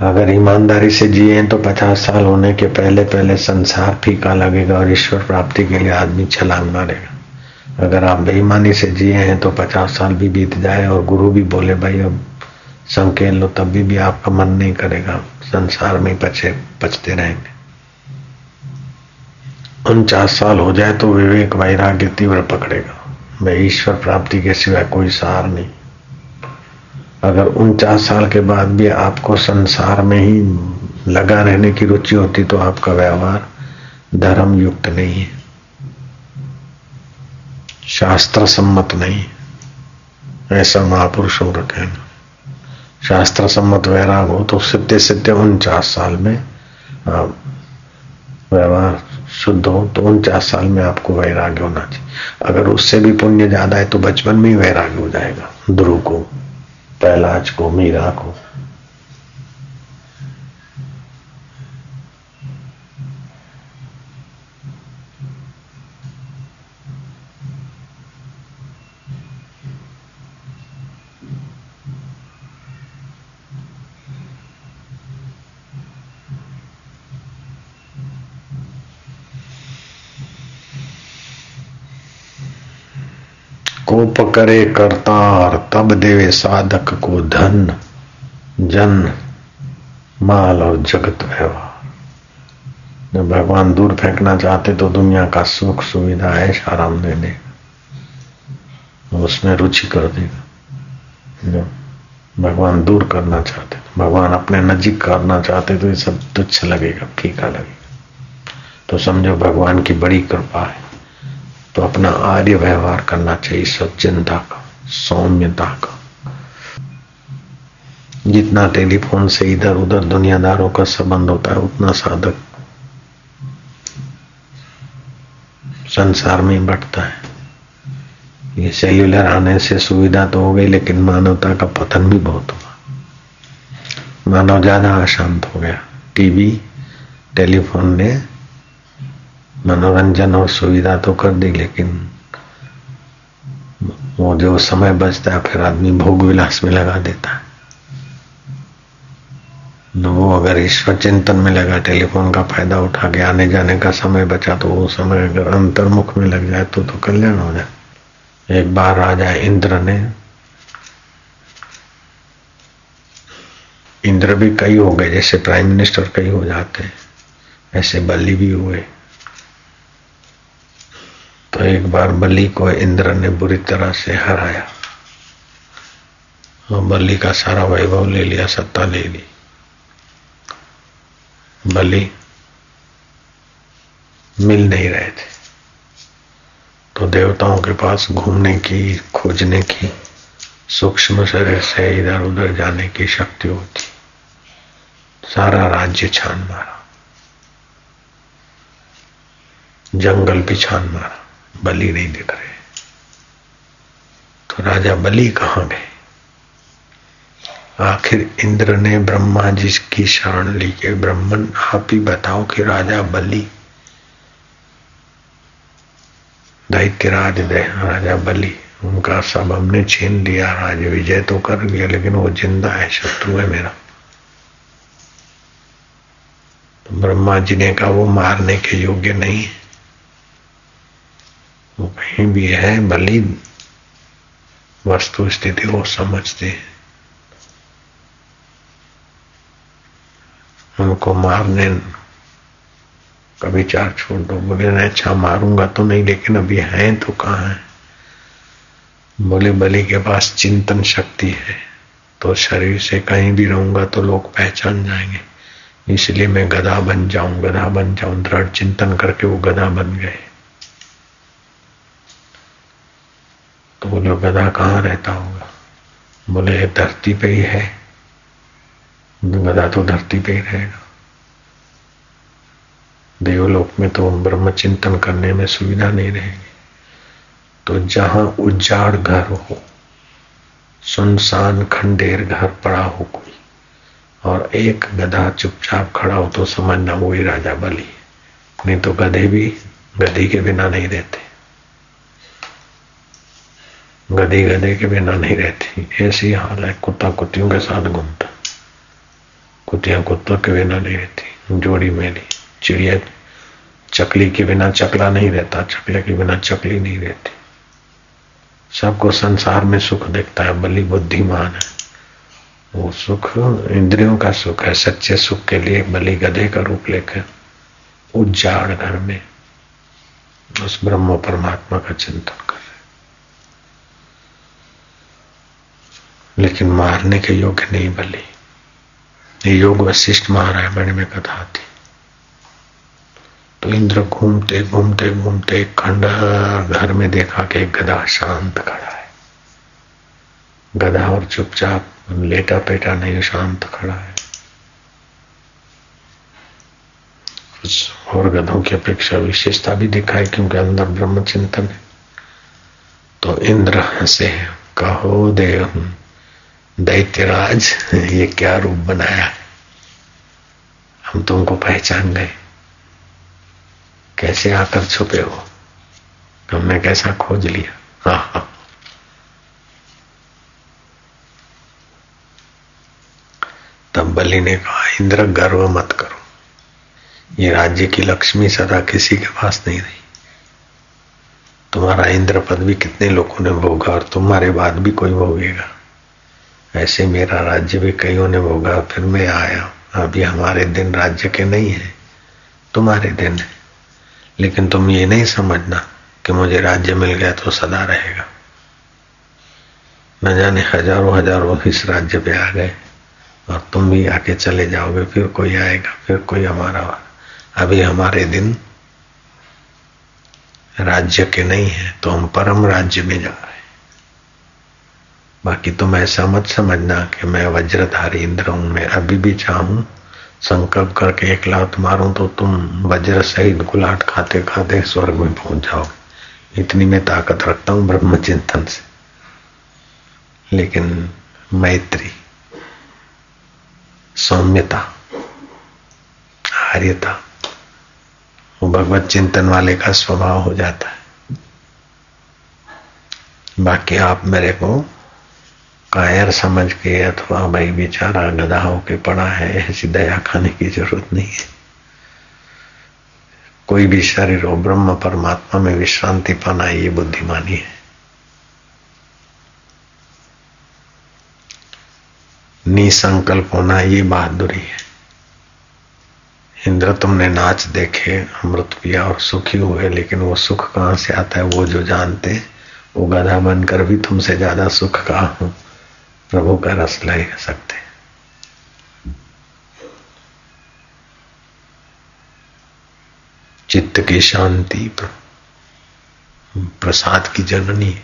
अगर ईमानदारी से जिए तो पचास साल होने के पहले पहले संसार फीका लगेगा और ईश्वर प्राप्ति के लिए आदमी छलांग मारेगा अगर आप बेईमानी से जिए हैं तो पचास साल भी बीत जाए और गुरु भी बोले भाई अब संकेत लो तब भी, भी आपका मन नहीं करेगा। संसार में पचे पचते रहेंगे। उनचास साल हो जाए तो विवेक वैराग्य तीव्र पकड़ेगा। मैं ईश्वर प्राप्ति के सिवाय कोई सहार नहीं। अगर उनचास साल के बाद भी आपको संसार में ही लगा रहने की रुचि होती तो आपका व्यवहार धर्म युक्त नहीं है। शास्त्र सम्मत नहीं। ऐसा महापुरुषों का कहना शास्त्र सम्मत वैराग हो तो सिद्धे सिद्धे उनचास साल में व्यवहार शुद्ध हो तो उनचास साल में आपको वैराग्य होना चाहिए। अगर उससे भी पुण्य ज़्यादा है तो बचपन में ही वैराग्य हो जाएगा, ध्रुव को। पहलाज को मीरा को। कोप करे करतार, तब देवे साधक को धन, जन, माल और जगत व्यवहार। जब भगवान दूर फेंकना चाहते तो दुनिया का सुख सुविधा है आराम दे देगा उसमें रुचि कर देगा जब भगवान दूर करना चाहते तो भगवान अपने नजीक करना चाहते तो ये सब तुच्छ लगेगा, फीका लगेगा। तो समझो भगवान की बड़ी कृपा है। तो अपना आर्य व्यवहार करना चाहिए, सज्जनता का, सौम्यता का। जितना टेलीफोन से इधर उधर दुनियादारों का संबंध होता है, उतना साधक संसार में बढ़ता है। ये सेल्यूलर आने से सुविधा तो हो गई, लेकिन मानवता का पतन भी बहुत हुआ। मानव ज़्यादा अशांत हो गया। टीवी, टेलीफोन ने मनोरंजन और सुविधा तो कर दी, लेकिन वो जो समय बचता है, फिर आदमी भोग विलास में लगा देता है। वो अगर ईश्वर चिंतन में लगा, टेलीफोन का फ़ायदा उठा के आने जाने का समय बचा तो वो समय अगर अंतर्मुख में लग जाए तो तो कल्याण हो जाए। एक बार राजा इंद्र ने, इंद्र भी कई हो गए, जैसे प्राइम मिनिस्टर कई हो जाते हैं, ऐसे बल्ली भी हुए। तो एक बार बलि को इंद्र ने बुरी तरह से हराया। और बलि का सारा वैभव ले लिया, सत्ता ले ली। बलि मिल नहीं रहे थे। तो देवताओं के पास घूमने की, खोजने की, सूक्ष्म शरीर से इधर उधर जाने की शक्ति होती। सारा राज्य छान मारा। जंगल भी छान मारा। बलि नहीं दिख रहे। तो राजा बलि कहाँ गए? आखिर इंद्र ने ब्रह्मा जी की शरण ली के ब्रह्मन, आप ही बताओ कि राजा बलि दैत्यराज दे राजा बलि, उनका सब हमने छीन लिया। राज विजय तो कर लिया लेकिन वो ज़िंदा है, शत्रु है मेरा। तो ब्रह्मा जी ने कहा, वो मारने के योग्य नहीं है। कहीं भी है भली वस्तु स्थिति वो समझते हैं। उनको मारने कभी चार छोड़ दो, बोले ना अच्छा मारूँगा तो नहीं, लेकिन अभी है तो कहाँ है? बोले, बलि के पास चिंतन शक्ति है तो शरीर से कहीं भी रहूँगा तो लोग पहचान जाएँगे। इसलिए मैं गधा बन जाऊँ, गधा बन जाऊँ, दृढ़ चिंतन करके वो गधा बन गए। बोले, गधा कहाँ रहता होगा? बोले धरती पे ही है। गधा तो धरती पे ही रहेगा। देवलोक में तो ब्रह्म चिंतन करने में सुविधा नहीं रहेगी। तो जहाँ उजाड़ घर हो, सुनसान खंडेर घर पड़ा हो कोई, और एक गधा चुपचाप खड़ा हो तो समझना वही राजा बलि नहीं तो गधे भी गधी के बिना नहीं रहते। गधी गधे के बिना नहीं रहती। ऐसी हाल है कुत्ता कुत्तियों के साथ घूमता। कुतिया कुत्तों के बिना नहीं रहती, जोड़ी मेरी, चिड़िया, चकली के बिना चकला नहीं रहता, चकले के बिना चकली नहीं रहती। सबको संसार में सुख देखता है, बलि बुद्धिमान है। वो सुख, इंद्रियों का सुख है, सच्चे सुख के लिए बलि गधे का रूप लेकर उज्जाड़ घर में। उस ब्रह्म परमात्मा का चिंतन कर रहे लेकिन मारने के योग्य नहीं बलि। ये योग वशिष्ठ महारायण में कथा थी। तो इंद्र घूमते घूमते घूमते खंड घर में देखा कि गधा शांत खड़ा है। गधा और चुपचाप लेटा पेटा नहीं, शांत खड़ा है। और गधों की अपेक्षा विशेषता भी दिखाई क्योंकि अंदर ब्रह्म चिंतन है। तो इंद्र हंसे कहो देव दैत्यराज, ये क्या रूप बनाया? हम तुमको पहचान गए। कैसे आकर छुपे हो? हमने कैसा खोज लिया? हाँ हाँ। तब बलि ने कहा, इंद्र, गर्व मत करो। ये राज्य की लक्ष्मी सदा किसी के पास नहीं रही। तुम्हारा इंद्र पद भी कितने लोगों ने भोगा और तुम्हारे बाद भी कोई भोगेगा। ऐसे मेरा राज्य भी कईयों ने भोगा, फिर मैं आया। अभी हमारे दिन राज्य के नहीं है, तुम्हारे दिन है। लेकिन तुम ये नहीं समझना कि मुझे राज्य मिल गया तो सदा रहेगा। न जाने हज़ारों हज़ारों इस राज्य पे आ गए, और तुम भी आके चले जाओगे, फिर कोई आएगा, फिर कोई हमारा अभी हमारे दिन राज्य के नहीं है तो हम परम राज्य में जा बाकी तुम ऐसा मत समझना कि मैं वज्रधारी इंद्र हूँ मैं अभी भी चाहूँ, संकल्प करके एक लात मारूं तो तुम वज्र सहित गुलाट खाते खाते स्वर्ग में पहुँच जाओगे इतनी मैं ताकत रखता हूँ ब्रह्म चिंतन से। लेकिन मैत्री, सौम्यता, आर्यता, वो भगवत चिंतन वाले का स्वभाव हो जाता है। बाकी आप मेरे को कायर समझ के अथवा भाई बेचारा गधा होके पड़ा है, ऐसी दया खाने की ज़रूरत नहीं है। कोई भी शरीर हो, ब्रह्म परमात्मा में विश्रांति पाना ये बुद्धिमानी है। निसंकल्प होना ये बहादुरी है। इंद्र तुमने नाच देखे, अमृत पिया और सुखी हुए, लेकिन वो सुख कहाँ से आता है, वो जो जानते, वो गधा बनकर भी तुमसे ज़्यादा सुख कहा का प्रभु का रस ले सकते चित्त की शांति, प्रसाद की जननी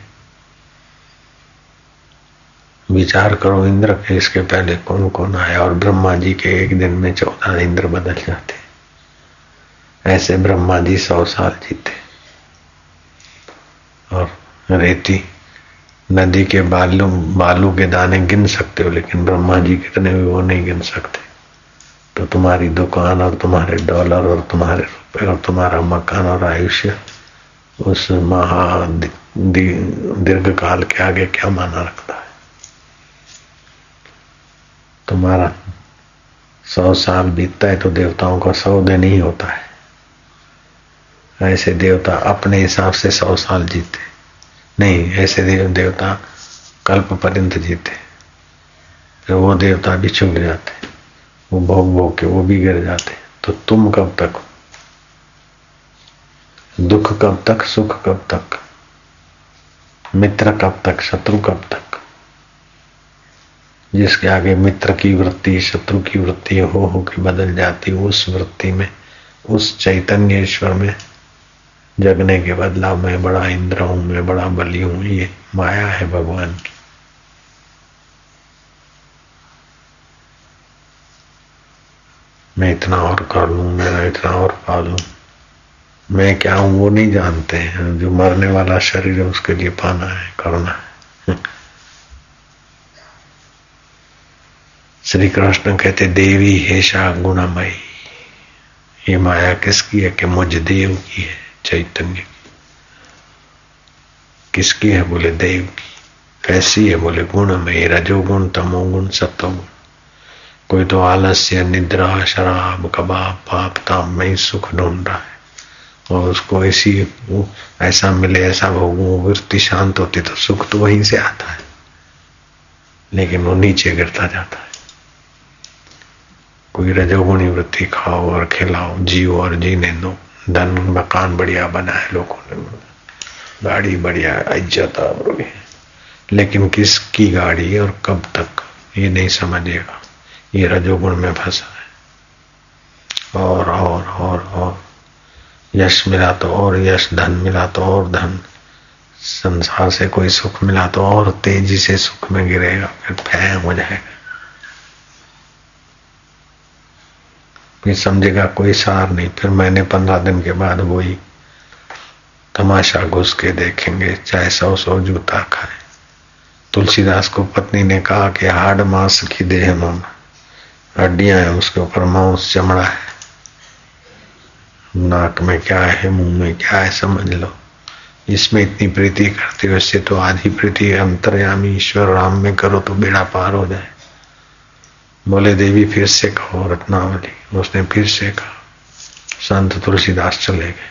विचार करो, इंद्र के इसके पहले कौन कौन आया और ब्रह्मा जी के एक दिन में चौदह इंद्र बदल जाते ऐसे ब्रह्मा जी सौ साल जीते और रेती नदी के बालू बालू के दाने गिन सकते हो, लेकिन ब्रह्मा जी कितने भी वो नहीं गिन सकते। तो तुम्हारी दुकान और तुम्हारे डॉलर और तुम्हारे रुपए और तुम्हारा मकान और आयुष्य उस महा दीर्घ काल के आगे क्या माना रखता है? तुम्हारा सौ साल बीतता है तो देवताओं का सौ दिन ही होता है। ऐसे देवता अपने हिसाब से सौ साल जीते। नहीं, ऐसे देव देवता कल्प पर्यंत जीते। फिर वो देवता भी चुग जाते, वो भोग भोग के वो भी गिर जाते तो तुम कब तक दुख कब तक, सुख कब तक? मित्र कब तक, शत्रु कब तक? जिसके आगे मित्र की वृत्ति, शत्रु की वृत्ति, हो हो के बदल जाती, उस वृत्ति में, उस चैतन्य ईश्वर में जगने के बदलाव मैं बड़ा इंद्र हूँ, मैं बड़ा बलि हूँ, ये माया है भगवान की। मैं इतना और कर लू, मेरा इतना और पालू मैं क्या हूँ, वो नहीं जानते हैं। जो मरने वाला शरीर है, उसके लिए पाना है, करना है। श्री कृष्ण कहते, देवी हेशा गुणमयी। ये माया किसकी है कि मुझ देव की है? चैतन्य। किसकी है बोले देव की? कैसी है बोले गुण में? रजोगुण, तमोगुण, सत्वगुण। कोई तो आलस्य, निद्रा, शराब, कबाब, पाप ताम में ही सुख ढूंढ रहा है। और उसको ऐसी ऐसा मिले, ऐसा भोगू वृत्ति शांत होती तो सुख तो वहीं से आता है। लेकिन वो नीचे गिरता जाता है। कोई रजोगुणी वृत्ति खाओ और खिलाओ, जियो और जीने दो। धन, मकान बढ़िया बना है लोगों ने। गाड़ी बढ़िया इज़्ज़त लेकिन किसकी गाड़ी और कब तक? ये नहीं समझेगा ये रजोगुण में फंसा है। और और और और। यश मिला तो और यश, धन मिला तो और धन। संसार से कोई सुख मिला तो और तेज़ी से सुख में गिरेगा, फिर फैम हो जाएगा। फिर समझेगा, कोई सार नहीं। फिर मैंने पंद्रह दिन के बाद वही तमाशा घुस के देखेंगे, चाहे सौ सौ जूता खाए। तुलसीदास को पत्नी ने कहा कि हाड मांस की देह में हड्डियाँ हैं, उसके ऊपर मांस चमड़ा है। नाक में क्या है, मुँह में क्या है, समझ लो। इसमें इतनी प्रीति करते हो, इससे तो आधी प्रीति अंतर्यामी ईश्वर, राम में करो तो बेड़ा पार हो जाए। बोले, देवी, फिर से कहो रत्नावली। उसने फिर से कहा, संत तुलसीदास चले गए।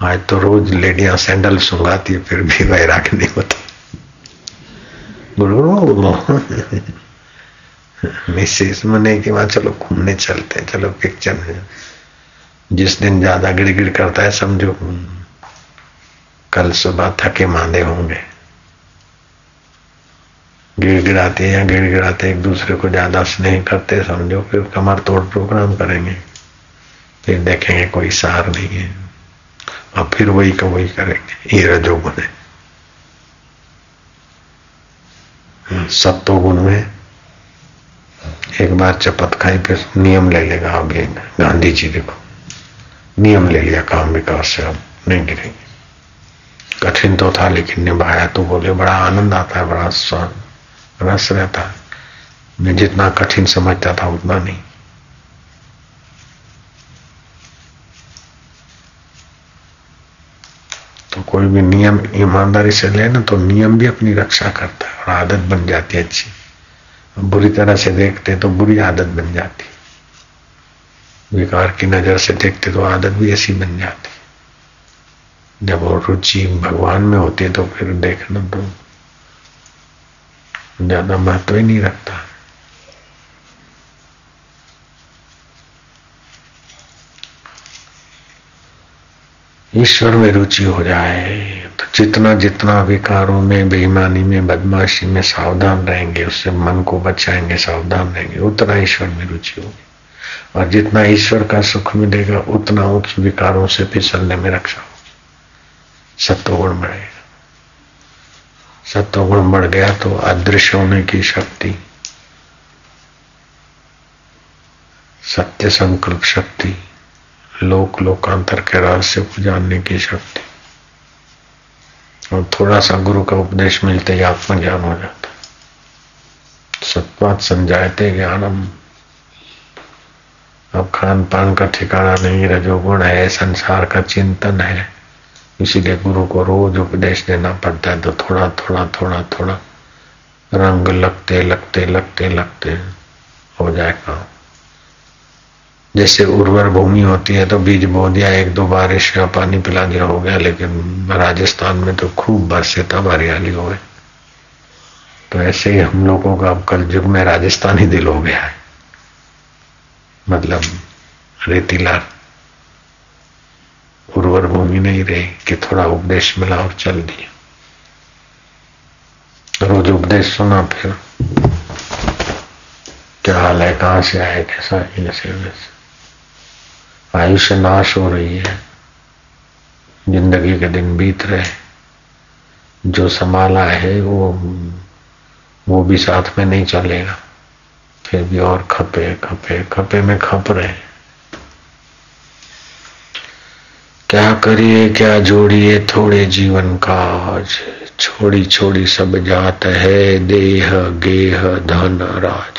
आज तो रोज लेडियाँ सैंडल सुंगाती है, फिर भी वैराग नहीं होता। मिसेस मने की बात, चलो, घूमने चलते हैं, चलो पिक्चर में जिस दिन ज़्यादा गिड़गिड़ करता है, समझो, कल सुबह थके मांदे होंगे। गिड़गिड़ाते या गिड़गिड़ाते एक दूसरे को ज़्यादा स्नेह करते समझो फिर कमर तोड़ प्रोग्राम करेंगे। फिर देखेंगे कोई सार नहीं है। और फिर वही का वही करेंगे, ये रजोगुण है। सत्तो गुण में एक बार चपत खाई, फिर नियम ले लेगा अभी गांधी जी देखो, नियम ले लिया काम विकास से, अब नहीं गिरेंगे। कठिन तो था, लेकिन निभाया तो बोले, बड़ा आनंद आता है, बड़ा स्वाद। रस रहता। है मैं जितना कठिन समझता था, उतना नहीं। तो कोई भी नियम ईमानदारी से ले ना तो नियम भी अपनी रक्षा करता है और आदत बन जाती है अच्छी। बुरी तरह से देखते तो बुरी आदत बन जाती। विकार की नज़र से देखते तो आदत भी ऐसी बन जाती। जब वो रुचि भगवान में होती है तो फिर देखना तो ज़्यादा महत्व ही नहीं रखता। ईश्वर में रुचि हो जाए तो जितना जितना विकारों में, बेईमानी में, बदमाशी में सावधान रहेंगे, उससे मन को बचाएँगे, सावधान रहेंगे, उतना ईश्वर में रुचि होगी। और जितना ईश्वर का सुख मिलेगा, उतना उस विकारों से फिसलने में रक्षा होगी। सत्वगुण बढ़ेगा। सत्वगुण बढ़ गया तो अदृश्य होने की शक्ति। सत्य संकल्प शक्ति, लोक लोकांतर के रहस्य को जानने की शक्ति। और थोड़ा सा गुरु का उपदेश मिलते ही आत्मज्ञान हो जाता। सत्वात समझाते ज्ञानम। अब खान पान का ठिकाना नहीं रजोगुण है, संसार का चिंतन है। इसीलिए गुरु को रोज उपदेश देना पड़ता है तो थोड़ा थोड़ा थोड़ा थोड़ा। रंग लगते लगते लगते लगते हो जाए काम। जैसे उर्वर भूमि होती है तो बीज बो दिया एक दो बारिश का पानी पिला दिया हो गया, लेकिन राजस्थान में तो खूब बरसे तब हरियाली हो गई। तो ऐसे ही हम लोगों का अब कल युग में राजस्थानी दिल हो गया है। मतलब रेतीला उर्वर भूमि नहीं रही कि थोड़ा उपदेश मिला और चल दिया। रोज उपदेश सुना फिर क्या हाल है, कहाँ से आए, कैसा है वैसे आयुष्य नाश हो रही है, ज़िंदगी के दिन बीत रहे जो संभाला है वो वो भी साथ में नहीं चलेगा। फिर भी और खपे खपे खपे में खप रहे क्या करिए, क्या जोड़िए, थोड़े जीवन का आज छोड़ी छोड़ी सब जात है, देह, गेह, धन, राज।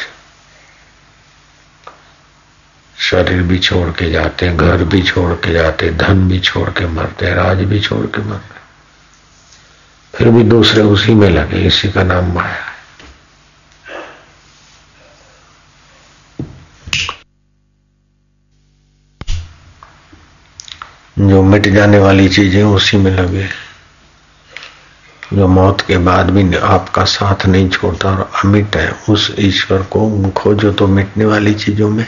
शरीर भी छोड़ के जाते हैं घर भी छोड़ के जाते, धन भी छोड़ के मरते हैं राज भी छोड़ के मरते। फिर भी दूसरे उसी में लगे, इसी का नाम माया। जो मिट जाने वाली चीज़ें उसी में लगे। जो मौत के बाद भी आपका साथ नहीं छोड़ता और अमिट है, उस ईश्वर को खोजो तो मिटने वाली चीज़ों में,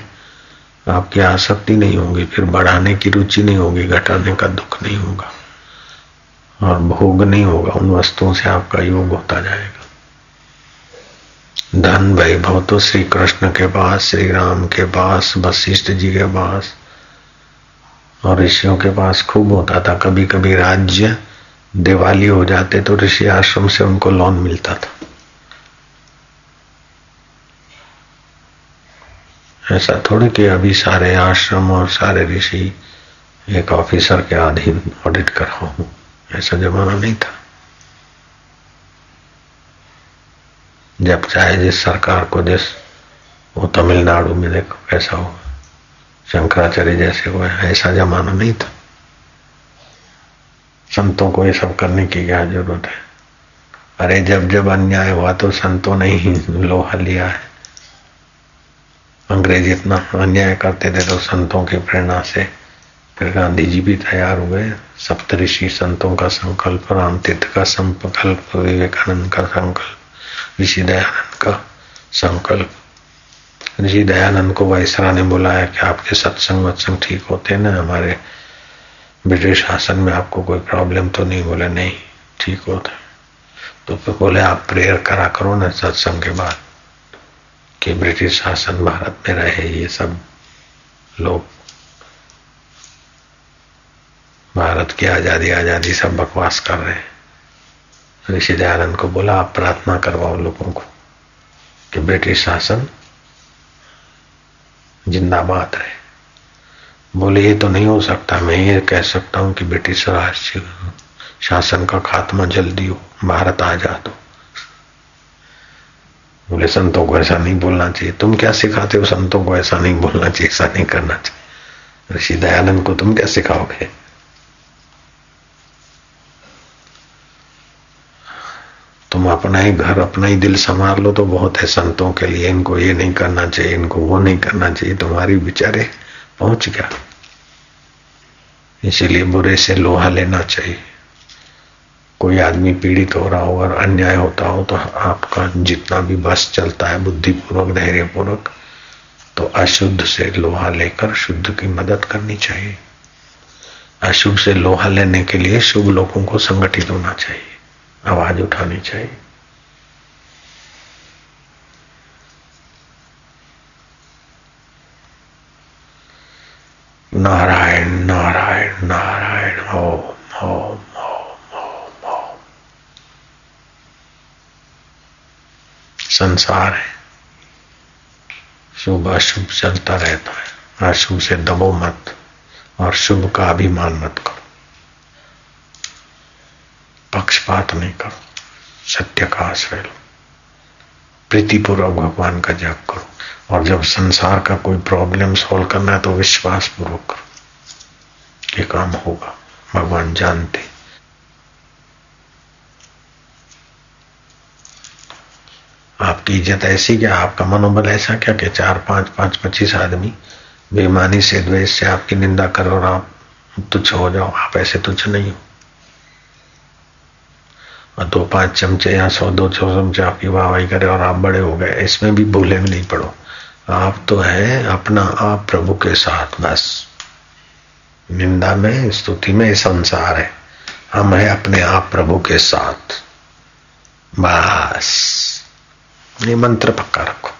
आपकी आसक्ति नहीं होगी, फिर बढ़ाने की रुचि नहीं होगी, घटाने का दुख नहीं होगा और भोग नहीं होगा, उन वस्तुओं से आपका योग होता जाएगा। धन वैभव तो श्री कृष्ण के पास श्री राम के पास, वशिष्ठ जी के पास और ऋषियों के पास खूब होता था। कभी कभी राज्य दिवाली हो जाते तो ऋषि आश्रम से उनको लोन मिलता था। ऐसा थोड़ी कि अभी सारे आश्रम और सारे ऋषि एक ऑफिसर के अधीन ऑडिट कर रहा हूँ। ऐसा जमाना नहीं था। जब चाहे जिस सरकार को जिस वो तमिलनाडु में देखो कैसा हो शंकराचार्य जैसे हुए ऐसा जमाना नहीं था। संतों को ये सब करने की क्या ज़रूरत है? अरे जब जब अन्याय हुआ तो संतों ने ही लोहा लिया है। अंग्रेज़ इतना अन्याय करते थे तो संतों की प्रेरणा से फिर गांधी जी भी तैयार हुए। सप्तऋषि संतों का संकल्प राम तीर्थ का संकल्प, विवेकानंद का संकल्प ऋषि दयानंद का संकल्प। ऋषि दयानंद को वायसरा ने बुलाया कि आपके सत्संग वत्संग ठीक होते ना, हमारे ब्रिटिश शासन में आपको कोई प्रॉब्लम तो नहीं? बोले, नहीं, ठीक होता तो फिर बोले, आप प्रेयर करा करो ना सत्संग के बाद कि ब्रिटिश शासन भारत में रहे, ये सब लोग। भारत की आज़ादी आज़ादी सब बकवास कर रहे हैं। ऋषि दयानंद को बोला, आप प्रार्थना करवाओ लोगों को कि ब्रिटिश शासन जिंदाबाद है। बोले, ये तो नहीं हो सकता, मैं ये कह सकता हूँ कि ब्रिटिश राष्ट्र शासन का खात्मा जल्दी हो, भारत आ जा हो। बोले, संतों को ऐसा नहीं बोलना चाहिए। तुम क्या सिखाते हो? संतों को ऐसा नहीं बोलना चाहिए, ऐसा नहीं करना चाहिए। ऋषि दयानंद को तुम क्या सिखाओगे? तुम अपना ही घर, अपना ही दिल संभाल लो तो बहुत है संतों के लिए। इनको ये नहीं करना चाहिए, इनको वो नहीं करना चाहिए। तुम्हारी बेचारे पहुँच गया। इसीलिए बुरे से लोहा लेना चाहिए। कोई आदमी पीड़ित हो रहा हो और अन्याय होता हो तो आपका जितना भी बस चलता है, बुद्धिपूर्वक, धैर्यपूर्वक तो अशुद्ध से लोहा लेकर शुद्ध की मदद करनी चाहिए। अशुभ से लोहा लेने के लिए शुभ लोगों को संगठित होना चाहिए। आवाज़ उठानी चाहिए। नारायण नारायण नारायण, ओम ओम ओम ओम ओम। संसार है। शुभ, अशुभ चलता रहता है। अशुभ से दबो मत और शुभ का अभिमान मत करो। पक्षपात नहीं करो। सत्य का आश्रय लो। प्रीतिपूर्वक भगवान का जाप करो। और जब संसार का कोई प्रॉब्लम सॉल्व करना है तो विश्वास पूर्वक करो। ये काम होगा। भगवान जानते। आपकी इज़्ज़त ऐसी क्या? आपका मनोबल ऐसा क्या कि चार, पाँच पाँच, पच्चीस आदमी बेमानी से, द्वेष से आपकी निंदा करो और आप तुच्छ हो जाओ। आप ऐसे तुच्छ नहीं हो। और दो पाँच चमचे या सौ, दो सौ चमचे आपकी वाहवाही करे और आप बड़े हो गए। इसमें भी भूले में नहीं पड़ो। आप तो है अपना आप प्रभु के साथ, बस। निंदा में, स्तुति में संसार है। हम है अपने आप प्रभु के साथ। बस। ये मंत्र पक्का रखो।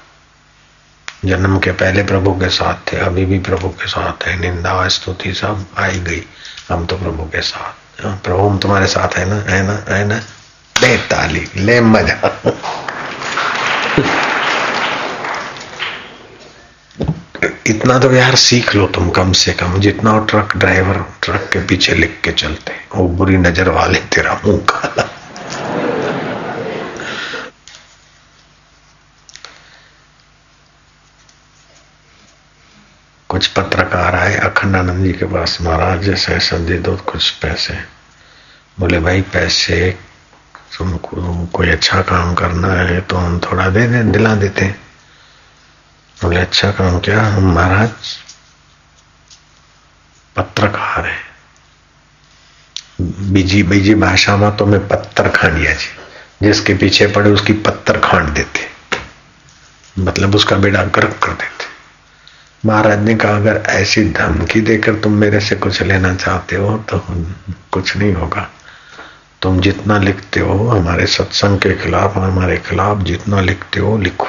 जन्म के पहले प्रभु के साथ थे, अभी भी प्रभु के साथ है। निंदा स्तुति सब आई गई। हम तो प्रभु के साथ। प्रभु हम तुम्हारे साथ है ना? है ना? है ना? ताली ले मज़ा। इतना तो यार सीख लो तुम कम से कम, जितना ट्रक ड्राइवर ट्रक के पीछे लिख के चलते वो बुरी नज़र वाले तेरा मुँह काला। कुछ पत्रकार आए, अखंडानंद जी के पास, महाराज जैसे दे दो, कुछ पैसे बोले, भाई, पैसे तुमको कोई अच्छा काम करना है तो हम थोड़ा दे दे, दिला देते हैं। बोले अच्छा काम क्या? हम महाराज पत्रकार है। बीजी बीजी भाषा में तो मैं पत्थर खांडिया जी। जिसके पीछे पड़े उसकी पत्थर खांड देते। मतलब उसका बेड़ा गर्क कर देते। महाराज ने कहा, अगर ऐसी धमकी देकर तुम मेरे से कुछ लेना चाहते हो तो कुछ नहीं होगा। तुम जितना लिखते हो, हमारे सत्संग के खिलाफ हमारे खिलाफ जितना लिखते हो, लिखो।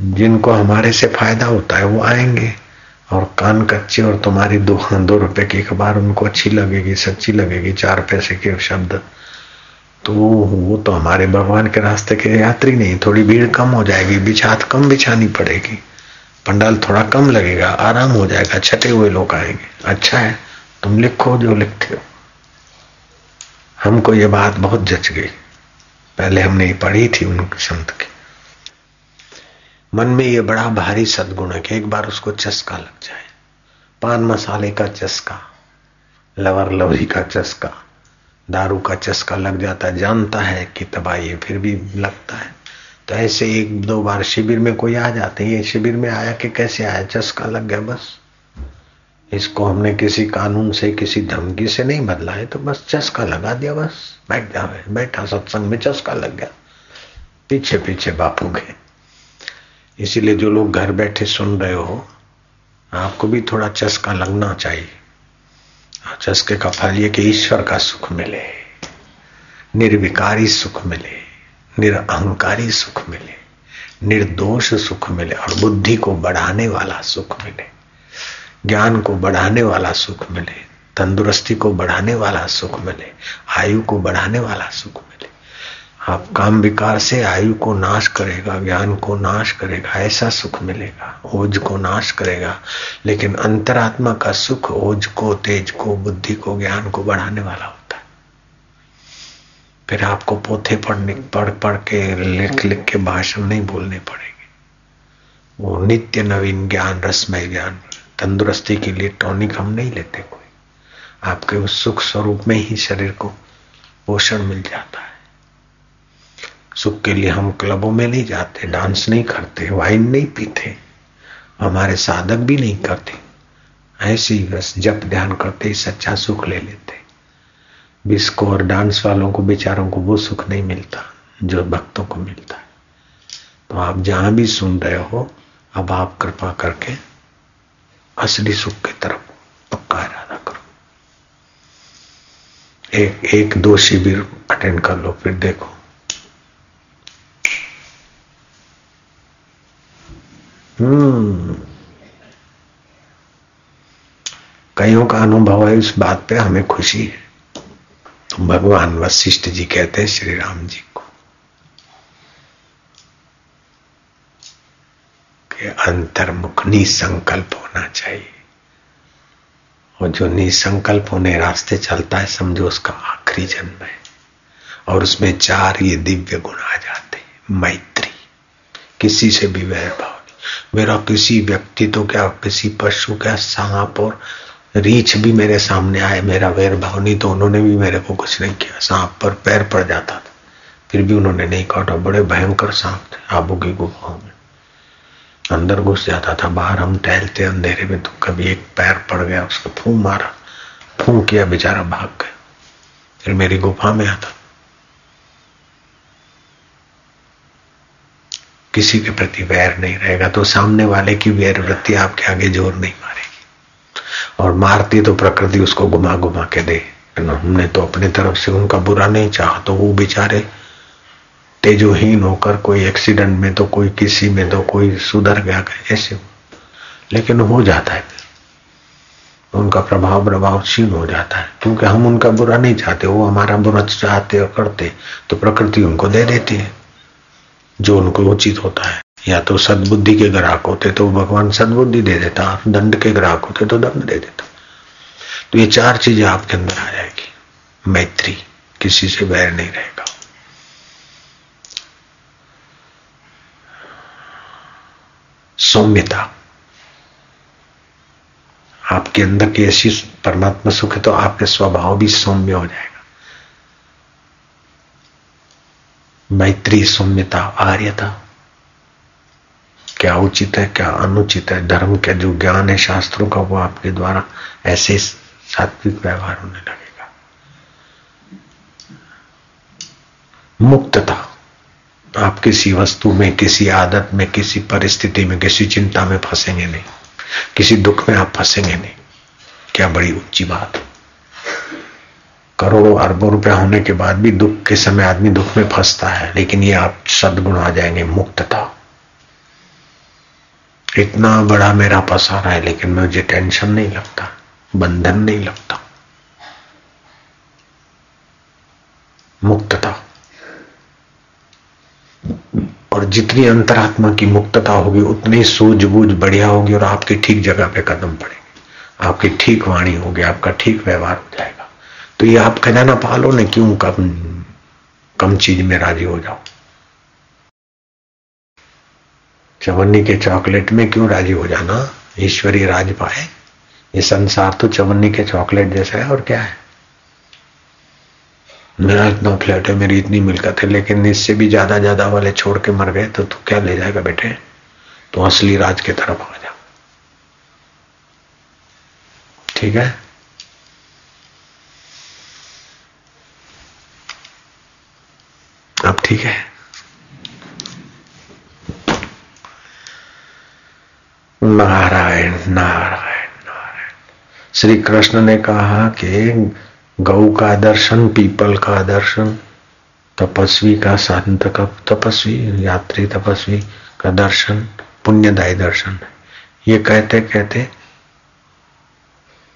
जिनको हमारे से फ़ायदा होता है, वो आएँगे। और कान कच्चे और तुम्हारी दो दो रुपए की अखबार उनको अच्छी लगेगी, सच्ची लगेगी, चार पैसे के शब्द। तो वो तो हमारे भगवान के रास्ते के यात्री नहीं, थोड़ी भीड़ कम हो जाएगी, बिछात कम बिछानी पड़ेगी। पंडाल थोड़ा कम लगेगा, आराम हो जाएगा, छटे हुए लोग आएँगे। अच्छा है, तुम लिखो जो लिखते हो। हमको ये बात बहुत जच गई। पहले हमने ये पढ़ी थी उनके संत की। मन में ये बड़ा भारी सदगुण है कि एक बार उसको चस्का लग जाए। पान मसाले का चस्का, लवर लवरी का चस्का, दारू का चस्का लग जाता है, जानता है कि तबाही है, फिर भी लगता है। तो ऐसे एक दो बार शिविर में कोई आ जाते हैं, ये शिविर में आया कि कैसे आया? चस्का लग गया बस। इसको हमने किसी कानून से, किसी धमकी से नहीं बदला है तो बस चस्का लगा दिया, बस। बैठ गया बैठा सत्संग में, चस्का लग गया। पीछे पीछे बापू गए इसीलिए जो लोग घर बैठे सुन रहे हो, आपको भी थोड़ा चस्का लगना चाहिए। चस्के का फल ये कि ईश्वर का सुख मिले, निर्विकारी सुख मिले, निरअहंकारी सुख मिले, निर्दोष सुख मिले, और बुद्धि को बढ़ाने वाला सुख मिले। ज्ञान को बढ़ाने वाला सुख मिले, तंदुरुस्ती को बढ़ाने वाला सुख मिले, आयु को बढ़ाने वाला सुख मिले। आप काम विकार से आयु को नाश करेगा, ज्ञान को नाश करेगा, ऐसा सुख मिलेगा, ओज को नाश करेगा। लेकिन अंतरात्मा का सुख ओज को, तेज को, बुद्धि को, ज्ञान को बढ़ाने वाला होता है। फिर आपको पोथे पढ़ने, पढ़ पढ़ के, लिख लिख के भाषण नहीं बोलने पड़ेंगे। वो नित्य नवीन ज्ञान, रसमय ज्ञान। तंदुरुस्ती के लिए टॉनिक हम नहीं लेते कोई। आपके उस सुख स्वरूप में ही शरीर को पोषण मिल जाता है। सुख के लिए हम क्लबों में नहीं जाते, डांस नहीं करते, वाइन नहीं पीते, हमारे साधक भी नहीं करते। ऐसे ही बस जप ध्यान करते ही सच्चा सुख ले लेते। बिस्को और डांस वालों को, बेचारों को वो सुख नहीं मिलता, जो भक्तों को मिलता है। तो आप जहाँ भी सुन रहे हो, अब आप कृपा करके असली सुख की तरफ़ पक्का इरादा करो। एक एक दो शिविर अटेंड कर लो, फिर देखो। हम्म। कईयों का अनुभव है, इस बात पे हमें खुशी है। तो भगवान वशिष्ठ जी कहते हैं, श्री राम जी को कि अंतर्मुख निसंकल्प होना चाहिए। और जो निसंकल्प होने रास्ते चलता है, समझो उसका आखिरी जन्म है। और उसमें चार ये दिव्य गुण आ जाते हैं, मैत्री। किसी से भी वैर भाव नहीं। मेरा किसी व्यक्ति तो क्या, किसी पशु क्या, सांप और रीछ भी मेरे सामने आए, मेरा वैर भाव नहीं तो उन्होंने भी मेरे को कुछ नहीं किया। सांप पर पैर पड़ जाता था, फिर भी उन्होंने नहीं काटा। बड़े भयंकर सांप थे, आबू की गुफाओं में। अंदर घुस जाता था, बाहर हम टहलते, अंधेरे में तो कभी एक पैर पड़ गया, उसको फू मारा फू किया, बेचारा भाग गया। फिर मेरी गुफा में आता। किसी के प्रति वैर नहीं रहेगा तो सामने वाले की वैर वृत्ति आपके आगे ज़ोर नहीं मारेगी। और मारती तो प्रकृति उसको घुमा घुमा के दे हमने तो अपनी तरफ़ से उनका बुरा नहीं चाहा तो वो बेचारे तेजोहीन होकर कोई एक्सीडेंट में तो कोई किसी में तो कोई सुधर गया ऐसे लेकिन हो जाता है उनका प्रभाव प्रभाव क्षीण हो जाता है। क्योंकि हम उनका बुरा नहीं चाहते, वो हमारा बुरा चाहते और करते तो प्रकृति उनको दे देती है। जो उनको उचित होता है। या तो सदबुद्धि के ग्राहक होते तो भगवान सदबुद्धि दे देता दंड के ग्राहक होते तो दंड दे देता। तो ये चार चीज़ें आपके अंदर आ जाएगी। मैत्री, किसी से बैर नहीं रहेगा। सौम्यता। आपके अंदर की ऐसी परमात्मा सुख है तो आपके स्वभाव भी सौम्य हो जाएगा। मैत्री, सौम्यता, आर्यता। क्या उचित है, क्या अनुचित है? धर्म का जो ज्ञान है शास्त्रों का, वो आपके द्वारा ऐसे सात्विक व्यवहार होने लगेगा। मुक्तता। आप किसी वस्तु में, किसी आदत में, किसी परिस्थिति में, किसी चिंता में फंसेंगे नहीं। किसी दुख में आप फंसेंगे नहीं। क्या बड़ी ऊँची बात। करोड़ों अरबों रुपया होने के बाद भी दुख के समय आदमी दुख में फंसता है, लेकिन ये आप सदगुण आ जाएँगे मुक्तता इतना बड़ा मेरा पसारा है, लेकिन मुझे टेंशन नहीं लगता, बंधन नहीं लगता। मुक्तता और जितनी अंतरात्मा की मुक्तता होगी, उतनी सूझबूझ बढ़िया होगी और आपकी ठीक जगह पे कदम पड़ेंगे आपकी ठीक वाणी होगी, आपका ठीक व्यवहार हो जाएगा। तो ये आप खजाना पालो, ने क्यों कम कम चीज़ में राज़ी हो जाओ? चवन्नी के चॉकलेट में क्यों राज़ी हो जाना? ईश्वरीय राज पाए। ये संसार तो चवन्नी के चॉकलेट जैसा है, और क्या है? मेरा इतना फ्लैट है, मेरी इतनी मिलकत है, लेकिन इससे भी ज़्यादा ज़्यादा वाले छोड़ के मर गए तो तू क्या ले जाएगा बेटे? तो असली राज की तरफ़ आ जा। ठीक है? अब ठीक है। नारायण नारायण नारायण। श्री कृष्ण ने कहा कि गौ का दर्शन, पीपल का दर्शन, तपस्वी का संत का तपस्वी, यात्री तपस्वी का दर्शन, पुण्यदायी दर्शन ये कहते कहते,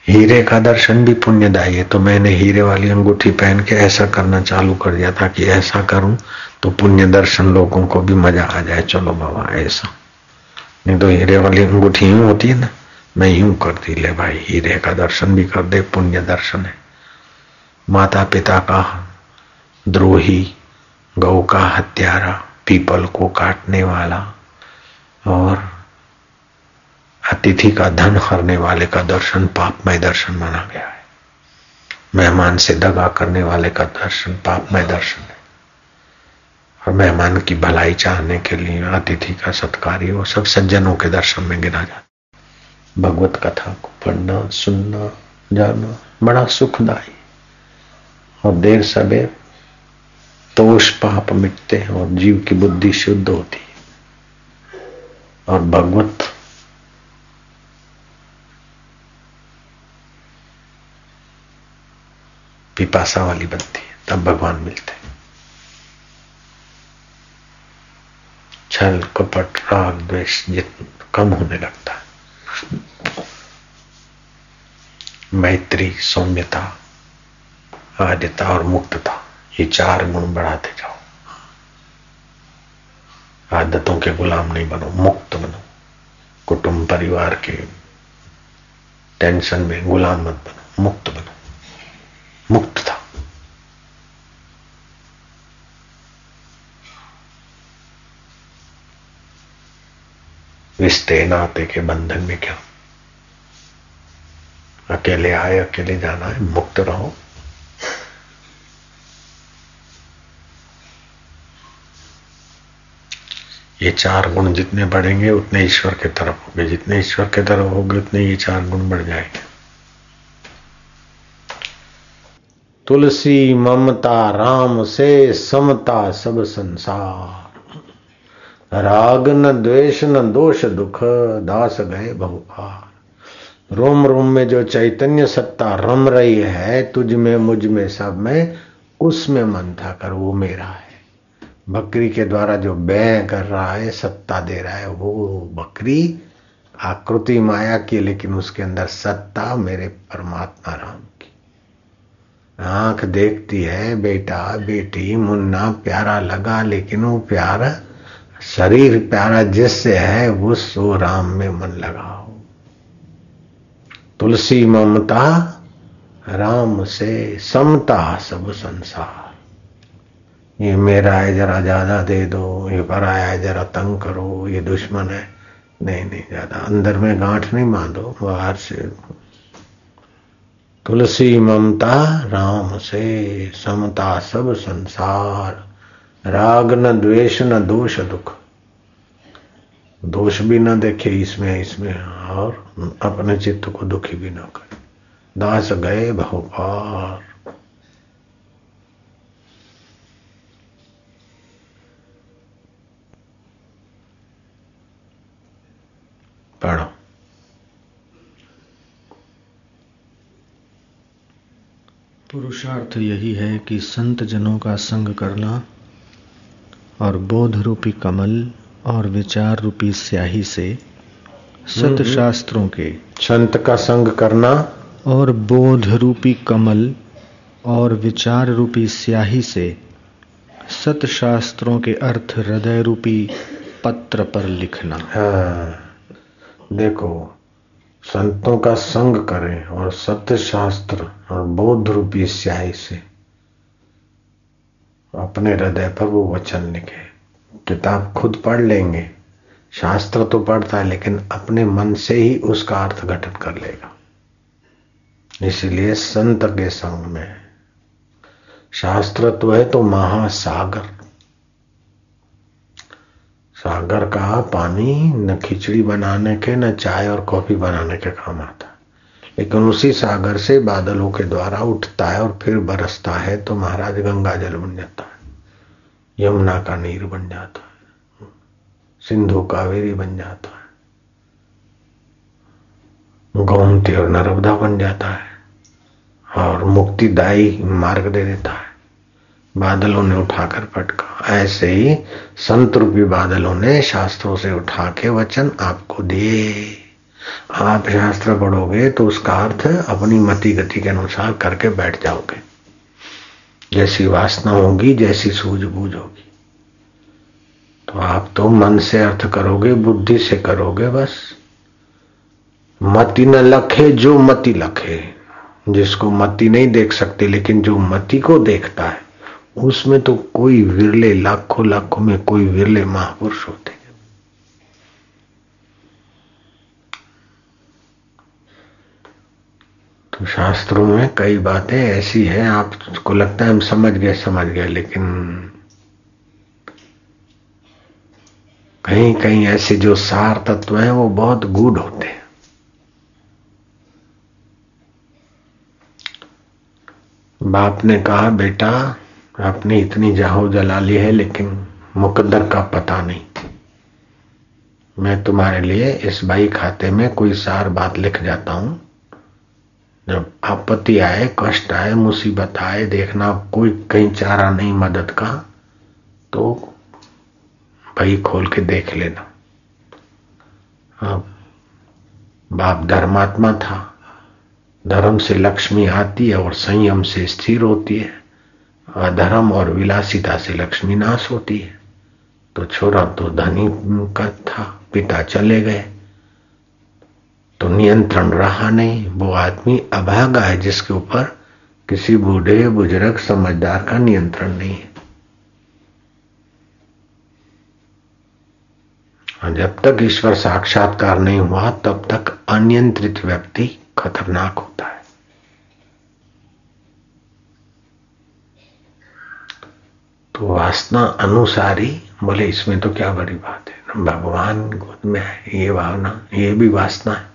हीरे का दर्शन भी पुण्यदायी है। तो मैंने हीरे वाली अंगूठी पहन के ऐसा करना चालू कर दिया था कि ऐसा करूँ तो पुण्य दर्शन लोगों को भी मज़ा आ जाए। चलो बाबा, ऐसा। नहीं तो हीरे वाली अंगूठी यूँ होती है ना, मैं यूँ करती, ले भाई, हीरे का दर्शन भी कर दे, पुण्य दर्शन है। माता पिता का द्रोही गौ का हत्यारा, पीपल को काटने वाला और अतिथि का धन हरने वाले का दर्शन पापमय दर्शन माना गया है। मेहमान से दगा करने वाले का दर्शन पापमय दर्शन है। और मेहमान की भलाई चाहने के लिए अतिथि का सत्कार वो सब सज्जनों के दर्शन में गिना जाता भगवत कथा को पढ़ना, सुनना जाना बड़ा सुखदायी और देर सवेर तोष पाप मिटते हैं और जीव की बुद्धि शुद्ध होती है। और भगवत पिपासा वाली बनती है, तब भगवान मिलते हैं। छल, कपट, राग, द्वेष जित कम होने लगता है। मैत्री, सौम्यता आद्यता और मुक्तता, ये चार गुण बढ़ाते जाओ। आदतों के गुलाम नहीं बनो, मुक्त बनो। कुटुंब, परिवार के टेंशन में गुलाम मत बनो, मुक्त बनो। मुक्त था रिश्ते, नाते के बंधन में क्या? अकेले आए, अकेले जाना है, मुक्त रहो। ये चार गुण जितने बढ़ेंगे, उतने ईश्वर के तरफ़ होंगे। जितने ईश्वर के तरफ़ होंगे, उतने ये चार गुण बढ़ जाएँगे। तुलसी, ममता, राम से समता, सब संसार। राग न द्वेष, न दोष दुख, दास गए बहुपार। रोम रोम में जो चैतन्य सत्ता रम रही है, तुझ में, मुझमें, सब में, उसमें मन था कर, वो मेरा है। बकरी के द्वारा जो बै कर रहा है, सत्ता दे रहा है, वो बकरी आकृति माया की लेकिन उसके अंदर सत्ता मेरे परमात्मा राम की। आँख देखती है, बेटा, बेटी, मुन्ना, प्यारा लगा, लेकिन वो प्यारा शरीर, प्यारा जिससे है वो सो राम में मन लगाओ। तुलसी ममता, राम से समता सब संसार। ये मेरा है, जरा ज़्यादा दे दो, ये पराया है, जरा तंग करो, ये दुश्मन है। नहीं नहीं, ज़्यादा। अंदर में गांठ नहीं बांधो, बाहर से। तुलसी ममता, राम से, समता सब संसार। राग न द्वेष, न दोष दुख। दोष भी न देखे, इसमें इसमें, और अपने चित्त को दुखी भी न करे। दास गए बहुपार पढ़ो पुरुषार्थ यही है कि संत जनों का संग करना और बोध रूपी कमल और विचार रूपी स्याही से सत। शास्त्रों के संत का संग करना और बोध रूपी कमल और विचार रूपी स्याही से सत शास्त्रों के अर्थ हृदय रूपी पत्र पर लिखना हाँ देखो, संतों का संग करें और सत्य शास्त्र और बौद्ध रूपी स्याही से। अपने हृदय पर वो वचन लिखे। किताब खुद पढ़ लेंगे, शास्त्र तो पढ़ता है, लेकिन अपने मन से ही उसका अर्थ गठन कर लेगा। इसलिए संत के संग में, शास्त्र तो है तो महासागर। सागर का पानी न खिचड़ी बनाने के, न चाय और कॉफ़ी बनाने के काम आता लेकिन उसी सागर से बादलों के द्वारा उठता है और फिर बरसता है तो महाराज गंगा जल बन जाता है। यमुना का नीर बन जाता है। सिंधु कावेरी बन जाता है। गोमती और नर्मदा बन जाता है और मुक्तिदायी मार्ग दे देता है। बादलों ने उठाकर पटका ऐसे ही संत रूपी बादलों ने शास्त्रों से उठा के वचन आपको दिए आप शास्त्र पढ़ोगे तो उसका अर्थ अपनी मति गति के अनुसार करके बैठ जाओगे। जैसी वासना होगी, जैसी सूझबूझ होगी। तो आप तो मन से अर्थ करोगे, बुद्धि से करोगे बस। मति न लखे जो मति लखे। जिसको मति नहीं देख सकते, लेकिन जो मति को देखता है। उसमें तो कोई विरले, लाखों लाखों में कोई विरले महापुरुष होते। तो शास्त्रों में कई बातें ऐसी हैं, आपको लगता है हम समझ गए समझ गए, लेकिन कहीं कहीं ऐसे जो सार तत्व हैं, वो बहुत गूढ़ होते हैं। बाप ने कहा, बेटा आपने इतनी जाहो जला ली है, लेकिन मुकद्दर का पता नहीं मैं तुम्हारे लिए इस बाई खाते में कोई सार बात लिख जाता हूँ। जब आपत्ति आए, कष्ट आए, मुसीबत आए, देखना कोई कहीं चारा नहीं मदद का तो भाई खोल के देख लेना। हाँ बाप धर्मात्मा था। धर्म से लक्ष्मी आती है और संयम से स्थिर होती है। अधर्म और विलासिता से लक्ष्मी नाश होती है। तो छोरा तो धनी का था, पिता चले गए। तो नियंत्रण रहा नहीं, वो आदमी अभागा है जिसके ऊपर किसी बूढ़े बुज़ुर्ग समझदार का नियंत्रण नहीं है। जब तक ईश्वर साक्षात्कार नहीं हुआ, तब तक अनियंत्रित व्यक्ति खतरनाक होता है। तो वासना अनुसारी, बोले, इसमें तो क्या बड़ी बात है? भगवान गोद में है, ये भावना, ये भी वासना है।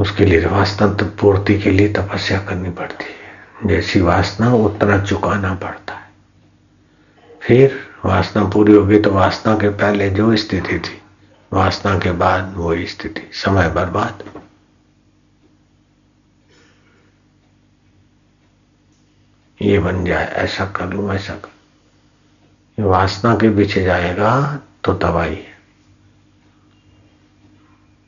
उसके लिए वासना तो पूर्ति के लिए तपस्या करनी पड़ती है। जैसी वासना, उतना चुकाना पड़ता है। फिर वासना पूरी होगी तो वासना के पहले जो स्थिति थी, वासना के बाद वो स्थिति, समय बर्बाद। ये बन जाए, ऐसा कर लू, ऐसा कर वासना के पीछे जाएगा तो तबाही है।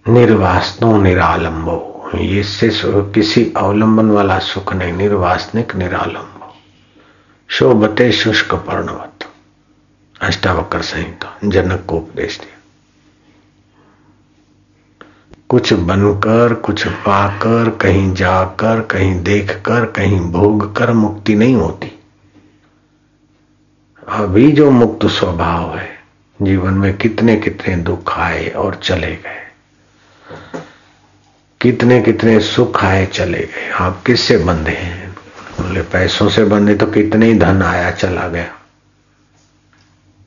निर्वासनो निरालंबो। इससे किसी अवलंबन वाला सुख नहीं, निर्वासनिक निरालंबो। शोभते शुष्क पर्णवत। अष्टावक्र संहिता, जनक को उपदेश दिया। कुछ बनकर, कुछ पाकर, कहीं जाकर, कहीं देखकर, कहीं भोग कर मुक्ति नहीं होती। अभी जो मुक्त स्वभाव है, जीवन में कितने कितने दुख आए और चले गए। कितने कितने सुख आए, चले गए। आप किससे बंधे हैं? बोले, पैसों से बंधे तो कितने ही धन आया, चला गया।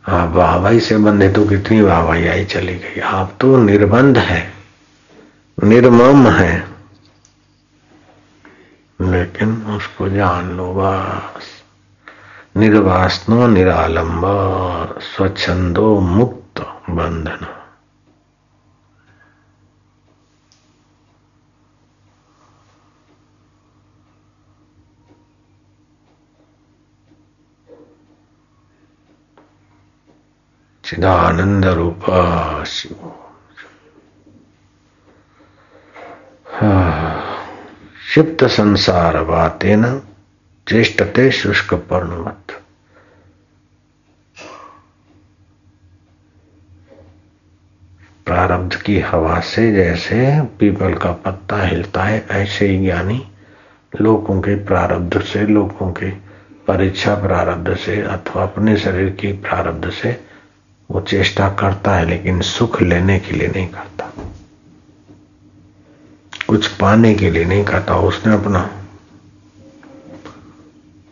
आप वाहवाही से बंधे तो कितनी वाहवाही आई, चली गई। आप तो निर्बंध है। निर्मम है। लेकिन उसको जान लो बस। निर्वासनो, निरालंब, स्वच्छंदो, मुक्त बंधन। चिदानंद रूप शिव। क्षिप्त संसार बातेन चेष्टते शुष्क पर्णमत प्रारब्ध की हवा से जैसे पीपल का पत्ता हिलता है, ऐसे ही ज्ञानी लोगों के प्रारब्ध से, लोगों के परीक्षा प्रारब्ध से अथवा अपने शरीर की प्रारब्ध से वो चेष्टा करता है, लेकिन सुख लेने के लिए नहीं करता। कुछ पाने के लिए नहीं करता उसने अपना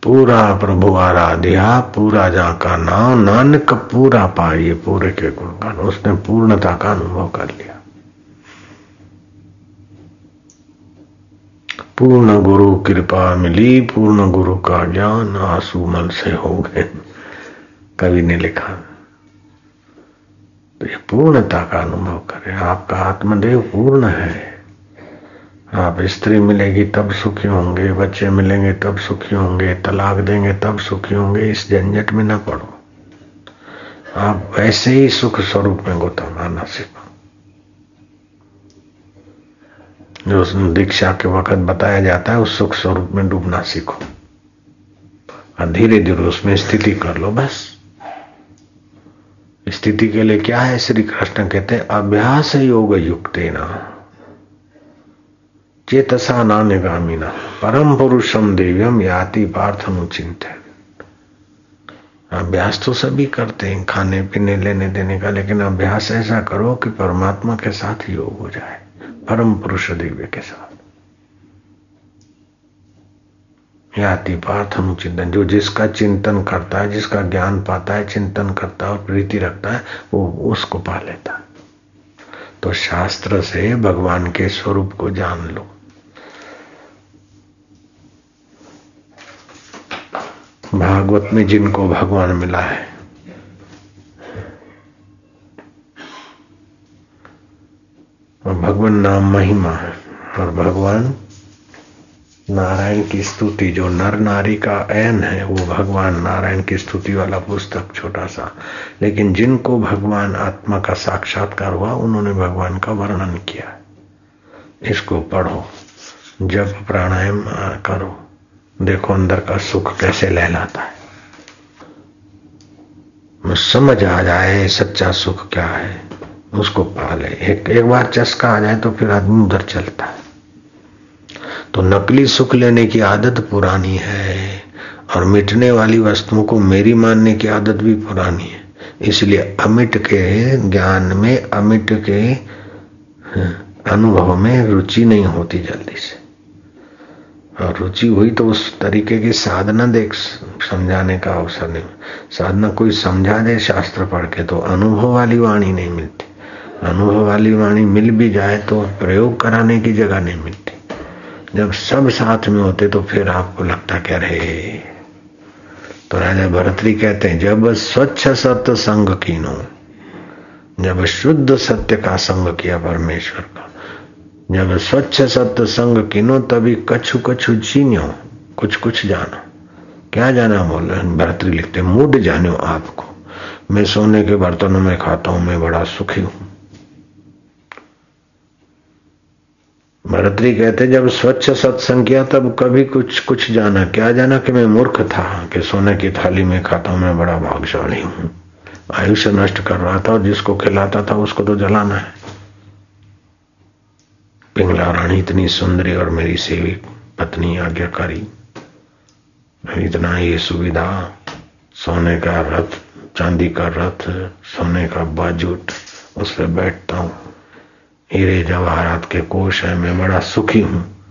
पूरा प्रभु आराध्या, पूरा जा का नाम, नानक पूरा पाइए पूरे के गुणगान उसने पूर्णता का अनुभव कर लिया। पूर्ण गुरु कृपा मिली, पूर्ण गुरु का ज्ञान आँसू से हो गए। कवि ने लिखा तो ये पूर्णता का अनुभव करें, आपका आत्मदेव पूर्ण है। आप स्त्री मिलेगी तब सुखी होंगे, बच्चे मिलेंगे तब सुखी होंगे, तलाक देंगे तब सुखी होंगे, इस झंझट में ना पड़ो। आप वैसे ही सुख स्वरूप में गोता मारना सीखो जो दीक्षा के वक्त बताया जाता है, उस सुख स्वरूप में डूबना सीखो। और धीरे धीरे उसमें स्थिति कर लो, बस। स्थिति के लिए क्या है? श्री कृष्ण कहते हैं, अभ्यास योग युक्त ना चेतसा नान्यगामिना परम पुरुषम देव्यम याति पार्थनुचिंत अभ्यास तो सभी करते हैं, खाने, पीने, लेने, देने का, लेकिन अभ्यास ऐसा करो कि परमात्मा के साथ योग हो जाए परम पुरुष दिव्य के साथ। याति पार्थ अनुचिंतन जो जिसका चिंतन करता है, जिसका ज्ञान पाता है, चिंतन करता है और प्रीति रखता है, वो उसको पा लेता। है तो शास्त्र से भगवान के स्वरूप को जान लो। भागवत में जिनको भगवान मिला है। और भगवान नाम महिमा है। और भगवान नारायण की स्तुति, जो नर नारी का ऐन है, वो भगवान नारायण की स्तुति वाला पुस्तक छोटा सा। लेकिन जिनको भगवान आत्मा का साक्षात्कार हुआ, उन्होंने भगवान का वर्णन किया। इसको पढ़ो। जब प्राणायाम करो। देखो अंदर का सुख कैसे लहलाता है। समझ आ जाए सच्चा सुख क्या है, उसको पाले। एक एक बार चस्का आ जाए तो फिर आदमी उधर चलता है। तो नकली सुख लेने की आदत पुरानी है और मिटने वाली वस्तुओं को मेरी मानने की आदत भी पुरानी है। इसलिए अमिट के ज्ञान में, अमिट के अनुभव में रुचि नहीं होती जल्दी से। रुचि हुई तो उस तरीके की साधना देख, समझाने का अवसर नहीं। साधना कोई समझा दे शास्त्र पढ़ के तो अनुभव वाली वाणी नहीं मिलती। अनुभव वाली वाणी मिल भी जाए तो प्रयोग कराने की जगह नहीं मिलती। जब सब साथ में होते तो फिर आपको लगता क्या रहे तो राजा भरतरी कहते हैं, जब स्वच्छ सत्य संग कीनो, जब शुद्ध सत्य का संग किया परमेश्वर का। जब स्वच्छ सत्य संग कीनो तभी कछु कछु जीनो कुछ कुछ जानो। क्या जाना बोले? भरतरी लिखते, मूड जानो आपको। मैं सोने के बर्तनों में खाता हूँ, मैं बड़ा सुखी हूँ। भरतरी कहते, जब स्वच्छ सत्संग किया, तब कभी कुछ कुछ जाना। क्या जाना कि मैं मूर्ख था, कि सोने की थाली में खाता हूँ, मैं बड़ा भागशाली हूँ। आयुष्य नष्ट कर रहा था और जिसको खिलाता था, उसको तो जलाना है। पिंगला रानी इतनी सुंदरी और मेरी सेविक पत्नी आज्ञाकारी। इतना ये सुविधा, सोने का रथ, चांदी का रथ, सोने का बाजूट, उस पर बैठता हूँ। हीरे जवाहरात के कोश है, मैं बड़ा सुखी हूँ।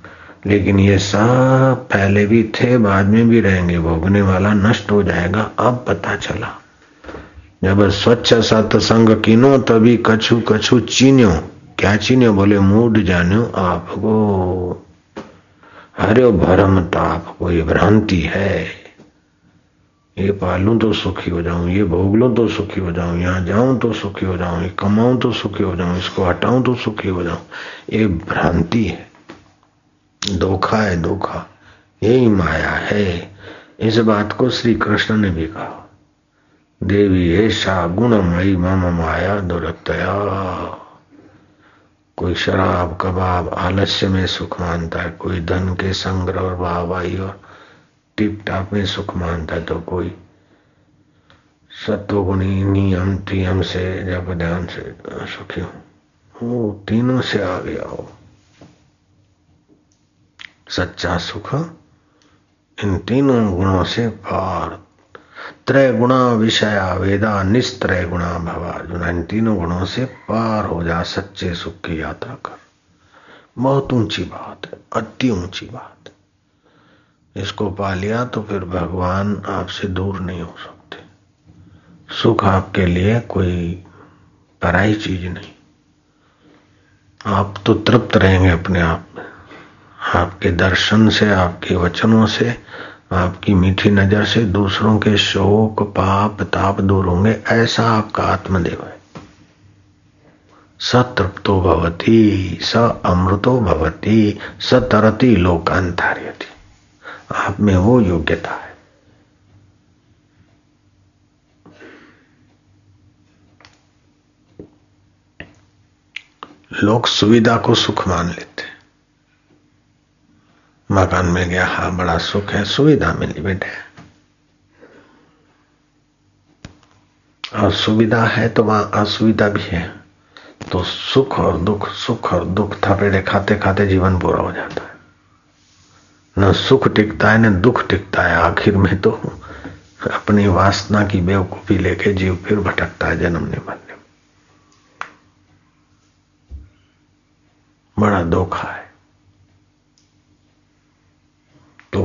लेकिन ये सब पहले भी थे, बाद में भी रहेंगे। भोगने वाला नष्ट हो जाएगा, अब पता चला। जब स्वच्छ सत्संग कीनो, तभी कछु कछु चीन्यो। क्या चीन्यो बोले, मूड जान्यो आपको हरे भरम ताप को ये भ्रांति है। ये पालू तो सुखी हो जाऊँ, ये भोग लो तो सुखी हो जाऊँ, यहाँ जाऊँ तो सुखी हो जाऊँ, ये कमाऊं तो सुखी हो जाऊँ, इसको हटाऊं तो सुखी हो जाऊँ। ये भ्रांति है। धोखा है, धोखा। यही माया है। इस बात को श्री कृष्ण ने भी कहा। देवी ऐसा गुणमयी मम माया दुरतया। कोई शराब, कबाब, आलस्य में सुख मानता है, कोई धन के संग्रह और वाहवाही और टिप टाप में सुख मानता है तो कोई सत्वगुणी, नियम टियम से जब ध्यान से सुखी हो। वो तीनों से आ गया हो सच्चा सुख इन तीनों गुणों से पार त्रय गुणा विषया वेदा निस्त्रय गुणा भवा जो इन तीनों गुणों से पार हो जा, सच्चे सुख की यात्रा कर। बहुत ऊँची बात है, अति ऊँची बात है। इसको पा लिया तो फिर भगवान आपसे दूर नहीं हो सकते। सुख आपके लिए कोई पराई चीज़ नहीं। आप तो तृप्त रहेंगे अपने आप में। आपके दर्शन से, आपके वचनों से आपकी मीठी नज़र से दूसरों के शोक, पाप, ताप दूर होंगे, ऐसा आपका आत्मदेव है। सतृप्तो भवती, स अमृतो भवती, स तरती लोकांतार्यति। आप में वो योग्यता है। लोग सुविधा को सुख मान लेते मकान में गया हाँ बड़ा सुख है, सुविधा मिली बेटे। और सुविधा है तो वहाँ असुविधा भी है। तो सुख और दुख, सुख और दुख थपेड़े खाते खाते जीवन पूरा हो जाता है। न सुख टिकता है, न दुख टिकता है, आखिर में तो अपनी वासना की बेवकूफ़ी लेके जीव फिर भटकता है जन्मने मरने बड़ा धोखा है।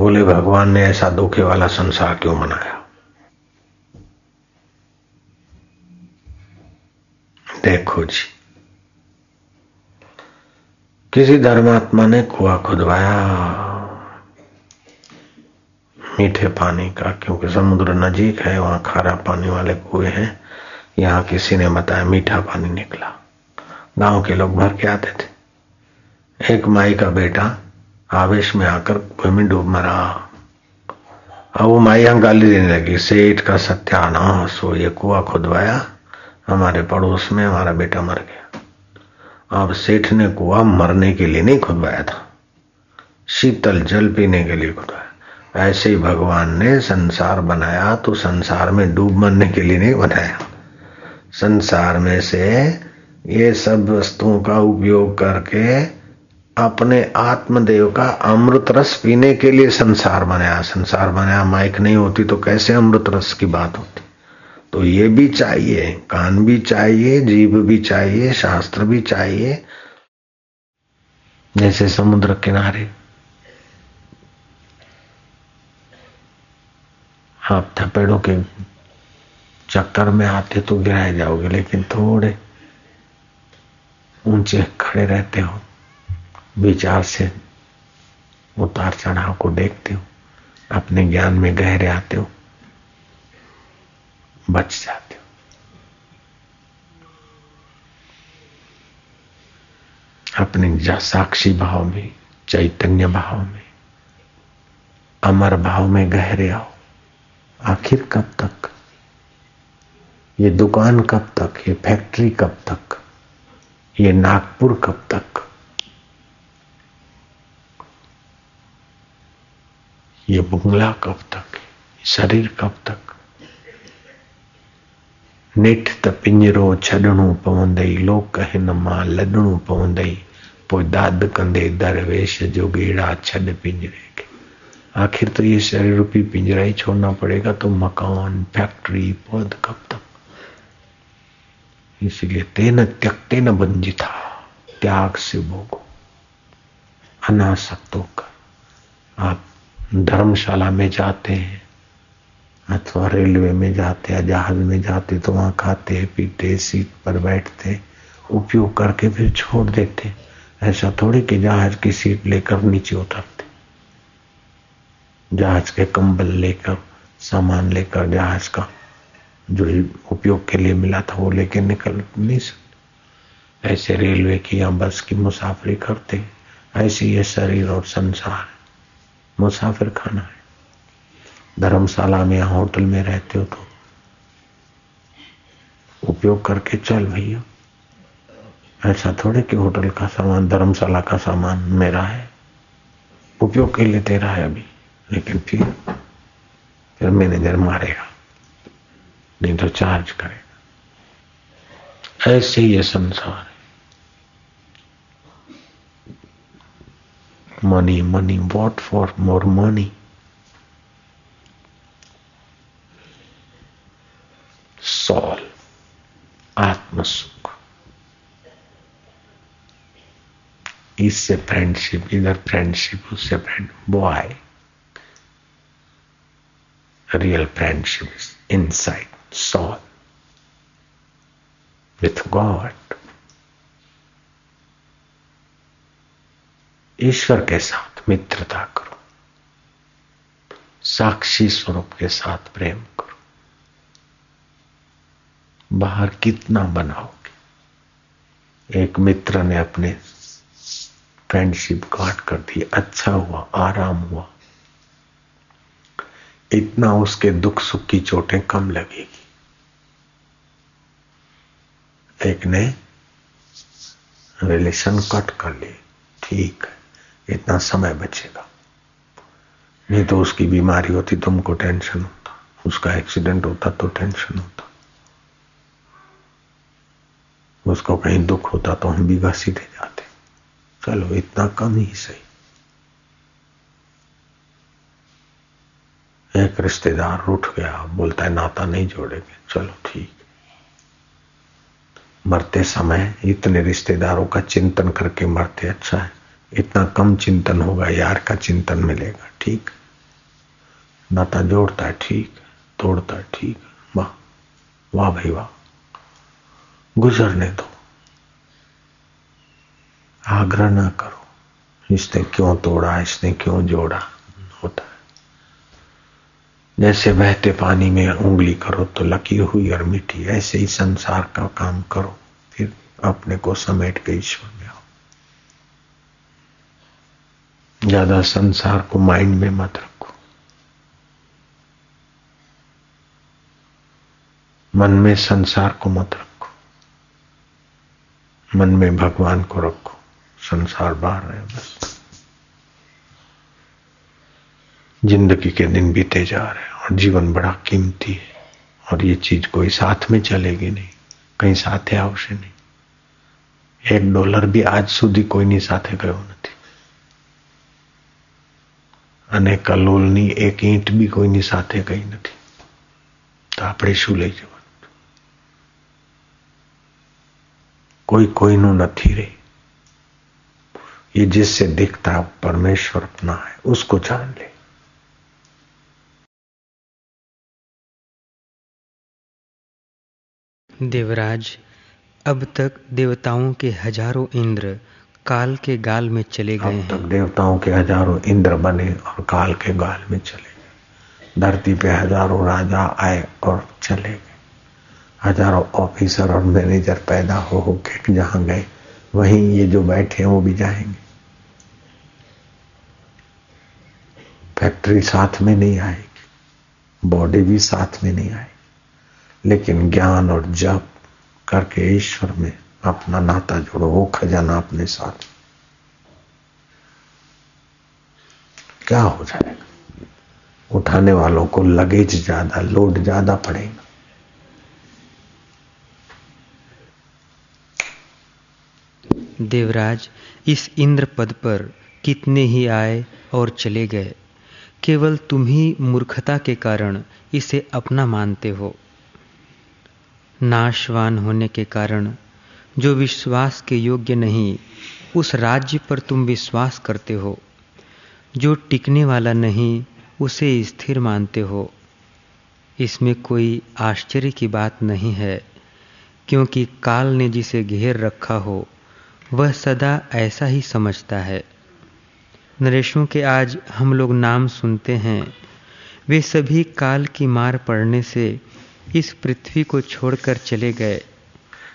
बोले, भगवान ने ऐसा धोखे वाला संसार क्यों बनाया देखो जी, किसी धर्मात्मा ने कुआ खुदवाया, मीठे पानी का, क्योंकि समुद्र नजीक है, वहाँ खारा पानी वाले कुएँ हैं। यहाँ किसी ने बताया, मीठा पानी निकला। गाँव के लोग भर के आते थे। एक माई का बेटा आवेश में आकर कुएँ में डूब मरा। अब वो माइया गाली देने लगी, सेठ का सत्यानाश हो ये कुआ खुदवाया, हमारे पड़ोस में हमारा बेटा मर गया। अब सेठ ने कुआ मरने के लिए नहीं खुदवाया था, शीतल जल पीने के लिए खुदवाया। ऐसे ही भगवान ने संसार बनाया तो संसार में डूब मरने के लिए नहीं बनाया। संसार में से ये सब वस्तुओं का उपयोग करके अपने आत्मदेव का अमृत रस पीने के लिए संसार बनाया। संसार बनाया, माइक नहीं होती तो कैसे अमृत रस की बात होती? तो ये भी चाहिए, कान भी चाहिए जीव भी चाहिए, शास्त्र भी चाहिए। जैसे समुद्र किनारे। आप थपेड़ों के चक्कर में आते तो गिराए जाओगे, लेकिन थोड़े ऊँचे खड़े रहते हो विचार से उतार चढ़ाव को देखते हो, अपने ज्ञान में गहरे आते हो, बच जाते हो। अपने साक्षी भाव में, चैतन्य भाव में, अमर भाव में गहरे आओ। आखिर कब तक? ये दुकान कब तक? ये फैक्ट्री कब तक? ये नागपुर कब तक? ये बुंगला कब तक? शरीर कब तक? नेठ त पिंजरो छॾणो पवंदई, लोक हिन माँ लॾणो पवंदई, पोइ दाद कंदे दरवेश जो गेड़ा छॾ पिंजरे के आखिर तो ये शरीर रूपी पिंजरा ही छोड़ना पड़ेगा? तो मकान, फैक्ट्री पौध कब तक? इसलिए तेन त्यक्ते न बंजी था। त्याग से भोगो। अनासक्तों का आप धर्मशाला में जाते हैं, अथवा रेलवे में जाते या जहाज़ में जाते तो वहाँ खाते पीते सीट पर बैठते उपयोग करके फिर छोड़ देते ऐसा थोड़ी कि जहाज़ की सीट लेकर नीचे उतरते जहाज़ के कंबल लेकर, सामान लेकर जहाज़ का जो उपयोग के लिए मिला था, वो लेके निकल नहीं सकते। ऐसे रेलवे की या बस की मुसाफरी करते ऐसे ये शरीर और संसार मुसाफिर खाना है। धर्मशाला में या होटल में रहते हो तो उपयोग करके चल भैया। ऐसा थोड़े कि होटल का सामान, धर्मशाला का सामान मेरा है। उपयोग के लिए तेरा है अभी। लेकिन फिर फिर मैनेजर मारेगा। नहीं तो चार्ज करेगा। ऐसे ही ये संसार है। money money what for more money soul आत्मसुख इससे फ्रेंडशिप इधर फ्रेंडशिप उससे friend boy real friendship inside soul with God ईश्वर के साथ मित्रता करो। साक्षी स्वरूप के साथ प्रेम करो। बाहर कितना बनाओगे? एक मित्र ने अपने फ्रेंडशिप काट कर दी अच्छा हुआ, आराम हुआ। इतना उसके दुख सुख की चोटें कम लगेगी। एक ने रिलेशन कट कर ले, ठीक है। इतना समय बचेगा। नहीं तो उसकी बीमारी होती तुमको टेंशन होता। उसका एक्सीडेंट होता तो टेंशन होता। उसको कहीं दुख होता तो हम भी घसीटे जाते। चलो, इतना कम ही सही। एक रिश्तेदार उठ गया, बोलता है, नाता नहीं जोड़ेंगे। चलो, ठीक। मरते समय इतने रिश्तेदारों का चिंतन करके मरते अच्छा है। इतना कम चिंतन होगा, यार का चिंतन मिलेगा, ठीक? नाता जोड़ता है, ठीक, तोड़ता है, ठीक, वाह वाह भाई वाह, गुजरने दो। आग्रह ना करो, इसने क्यों तोड़ा, इसने क्यों जोड़ा, होता है। जैसे बहते पानी में उंगली करो तो लकी हुई और मिट्टी ऐसे ही संसार का काम करो, फिर अपने को समेट के ईश्वर में आओ ज्यादा संसार को माइंड में मत रखो मन में संसार को मत रखो मन में भगवान को रखो संसार बाहर है बस जिंदगी के दिन बीते जा रहे हैं और जीवन बड़ा कीमती है और ये चीज कोई साथ में चलेगी नहीं कहीं साथे आवश्य नहीं एक डॉलर भी आज સુધી કોઈની સાથે ગયો નથી અને કલોલની એક ઈંટ બી કોઈની સાથે ગઈ નથી તો આપણે શું લઈ જવું कोई कोई नु नहीं रे ये जिससे दिखता परमेश्वर अपना है उसको जान ले देवराज अब तक देवताओं के हजारों इंद्र काल के गाल में चले गए अब तक देवताओं के हज़ारों इंद्र बने और काल के गाल में चले गए। धरती पे हज़ारों राजा आए और चले गए। हज़ारों ऑफिसर और मैनेजर पैदा हो हो के जहाँ गए वहीं ये जो बैठे हैं वो भी जाएँगे। फैक्ट्री साथ में नहीं आएगी बॉडी भी साथ में नहीं आएगी। लेकिन ज्ञान और जप करके ईश्वर में अपना नाता जोड़ो, वो खजाना अपने साथ। क्या हो जाएगा? उठाने वालों को लगेज ज़्यादा, लोड ज़्यादा पड़ेगा। देवराज, इस इंद्र पद पर कितने ही आए और चले गए। केवल तुम ही मूर्खता के कारण इसे अपना मानते हो। नाशवान होने के कारण जो विश्वास के योग्य नहीं, उस राज्य पर तुम विश्वास करते हो। जो टिकने वाला नहीं, उसे स्थिर मानते हो। इसमें कोई आश्चर्य की बात नहीं है, क्योंकि काल ने जिसे घेर रखा हो, वह सदा ऐसा ही समझता है। नरेशों के आज हम लोग नाम सुनते हैं। वे सभी काल की मार पड़ने से इस पृथ्वी को छोड़कर चले गए।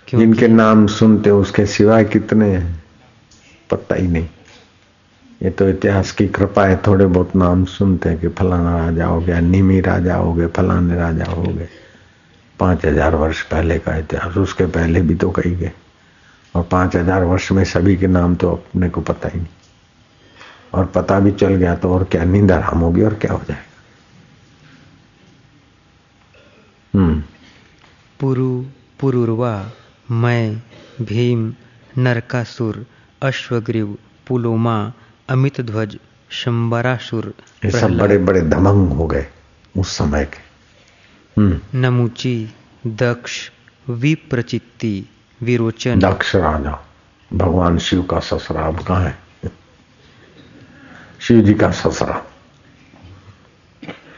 जिनके नाम सुनते उसके सिवाय कितने हैं? पता ही नहीं। ये तो इतिहास की कृपा है थोड़े बहुत नाम सुनते हैं कि फलाना राजा हो गया निमी राजा हो गए फलाने राजा हो गए। पाँच हज़ार वर्ष पहले का इतिहास उसके पहले भी तो कही गए। और पाँच हज़ार वर्ष में सभी के नाम तो अपने को पता ही नहीं। और पता भी चल गया तो और क्या नींद आराम होगी और क्या हो जाएगा? हम्म। पुरु पुरुर्वा। मैं भीम नरकासुर अश्वग्रीव पुलोमा अमित ध्वज शंबरासुर ये सब बड़े बड़े धमंग हो गए उस समय के। हम्म। नमुची दक्ष विप्रचित्ति विरोचन। दक्ष राजा भगवान शिव का ससरा अब कहा है? शिव जी का ससरा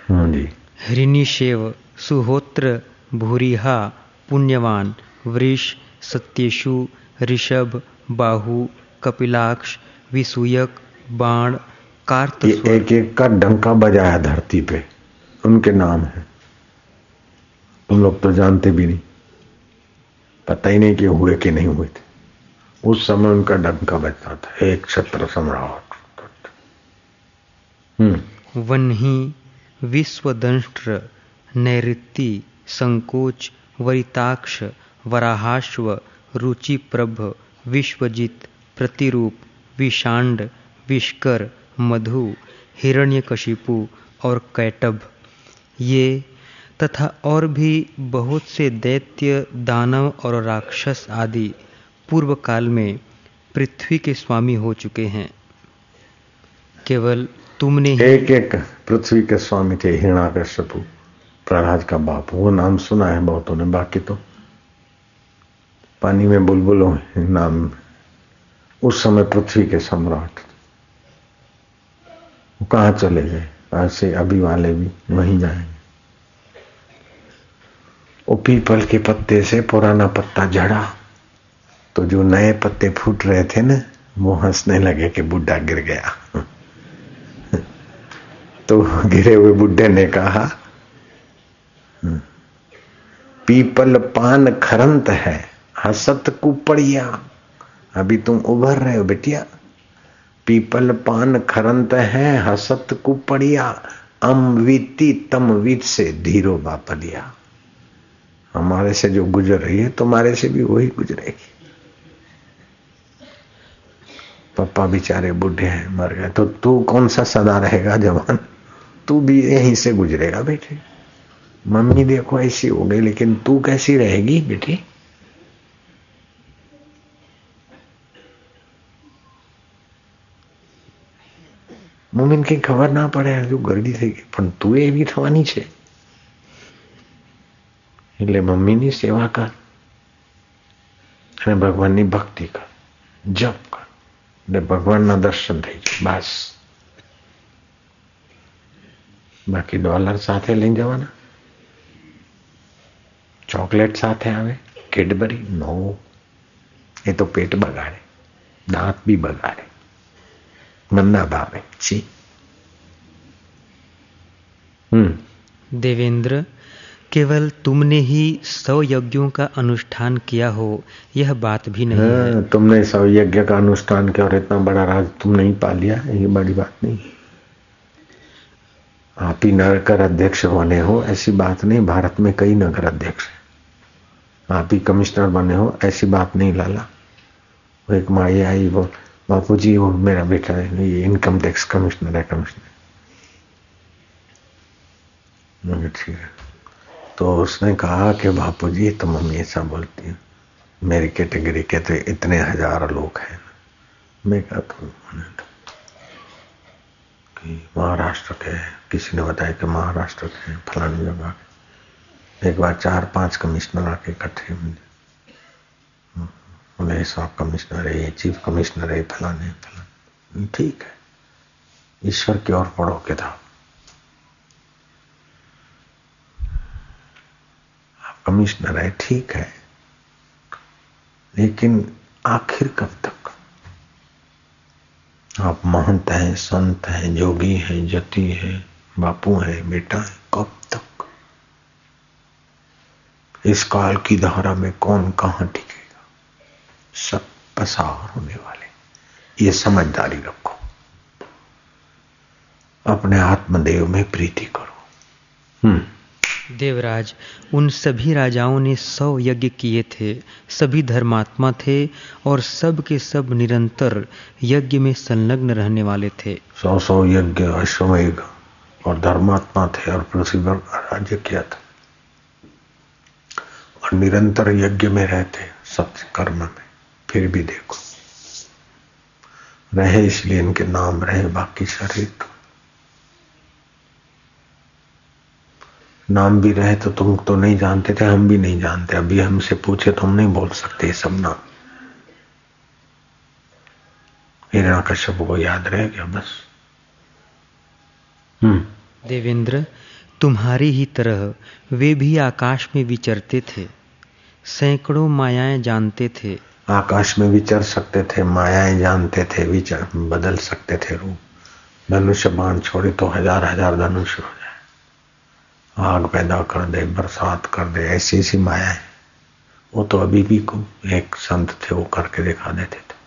हाँ जी। हृनिशेव सुहोत्र भूरिहा पुण्यवान। वृष सत्यशु ऋषभ बाहु कपिलाक्ष विसूयक बाण कार्त एक एक का डंका बजाया धरती पे। उनके नाम है। तुम लोग तो जानते भी नहीं। पता ही नहीं कि हुए कि नहीं हुए थे। उस समय उनका डंका बजता था। एक छत्र सम्राट। हम्म। वन ही विश्वदंष्ट्र नैत्य संकोच वरिताक्ष वराहाश्व, रुचिप्रभ, विश्वजित, प्रतिरूप, विषांड, विष्कर, मधु, हिरण्यकशिपु और कैटभ। ये तथा और भी बहुत से दैत्य, दानव और राक्षस आदि पूर्व काल में पृथ्वी के स्वामी हो चुके हैं। केवल तुमने एक एक पृथ्वी के स्वामी थे, हिरणाकश्यपु। प्रहलाद का बाप, वो नाम सुना है बहुतों ने बाकी तो पानी में बुलबुलों नाम। उस समय पृथ्वी के सम्राट। वो कहा चले गए? ऐसे अभी वाले भी वहीं जाएँगे। वो पीपल के पत्ते से पुराना पत्ता झड़ा। तो जो नए पत्ते फूट रहे थे ना, वो हंसने लगे कि बुढ़ा गिर गया। तो गिरे हुए बुढ़े ने कहा पीपल पान खरंत है। हसत कुपड़िया। अभी तुम उभर रहे हो बेटिया। पीपल पान खरंत है हसत कुपड़िया। अमवीती तमवीत से धीरो बापलिया। हमारे से जो गुजर रही है, तुम्हारे से भी वही गुजरेगी। पापा बेचारे बुढ़े हैं, मर गए। तो तू कौन सा सदा रहेगा, जवान? तू भी यहीं से गुजरेगा, बेटे। मम्मी देखो, ऐसी हो गई, लेकिन तू कैसी रहेगी, बेटी? મમ્મીને કઈ ખબર ના પડે હજુ ગરડી થઈ ગઈ પણ તું એવી થવાની છે એટલે મમ્મીની સેવા કર અને ભગવાનની ભક્તિ કર જપ કર એટલે ભગવાનના દર્શન થઈ જાય બસ બાકી ડોલર સાથે લઈ જવાના ચોકલેટ સાથે આવે કેડબરી નો એ તો પેટ બગાડે દાંત બી બગાડે मन्ना भाव। जी हम्म। देवेंद्र केवल तुमने ही सौ यज्ञों का अनुष्ठान किया हो यह बात भी नहीं हाँ, है। तुमने सौ यज्ञ का अनुष्ठान किया और इतना बड़ा राज तुम नहीं पा लिया ये बड़ी बात नहीं। आप ही नगर अध्यक्ष बने हो ऐसी बात नहीं भारत में कई नगर अध्यक्ष आप ही कमिश्नर बने हो ऐसी बात नहीं लाला। एक माई आई वो बापू जी वो मेरा बेटा है, ये इनकम टैक्स कमिश्नर है कमिश्नर ठीक है। तो उसने कहा कि बापू जी तो मम्मी ऐसा बोलती है। मेरी कैटेगरी के तो इतने हज़ार लोग हैं। मैं कहा तो कि महाराष्ट्र के किसी ने बताया कि महाराष्ट्र के फलानी जगह एक बार चार पाँच कमिश्नर आके इकट्ठे मिले बोले सब कमिश्नर है ये चीफ कमिश्नर है, फलाने फलाने। ठीक है। ईश्वर की ओर पढ़ो किताब आप कमिश्नर है, ठीक है। लेकिन आखिर कब तक? आप महंत हैं, संत हैं जोगी हैं, जति है, बापू है, बेटा है, कब तक? इस काल की धारा में कौन कहाँ टिकेगा सब पसार होने वाले। ये समझदारी रखो। अपने आत्मदेव में प्रीति करो। हम्म। देवराज उन सभी राजाओं ने सौ यज्ञ किए थे सभी धर्मात्मा थे और सब के सब निरंतर यज्ञ में संलग्न रहने वाले थे। सौ सौ यज्ञ अश्वमेघ और धर्मात्मा थे और पृथ्वी पर राज्य किया था। और निरंतर यज्ञ में रहते सत्य कर्म में। फिर भी देखो। रहे इसलिए इनके नाम रहे, बाकी शरीर तो। नाम भी रहे तो तुम तो नहीं जानते थे, हम भी नहीं जानते। अभी हमसे पूछे तो हम नहीं बोल सकते ये सब नाम। हिरणा कश्यप को याद रह गया बस। हम्म। देवेंद्र, तुम्हारी ही तरह वे भी आकाश में विचरते थे, सैकड़ों मायाएँ जानते थे। आकाश में विचर सकते थे, मायाएँ जानते थे, विचर बदल सकते थे रूप। धनुष्य बाण छोड़े तो हज़ार हज़ार धनुष हो जाए। आग पैदा कर दे, बरसात कर दे, ऐसी ऐसी मायाएँ। वो तो अभी भी को एक संत थे, वो करके दिखा देते थे।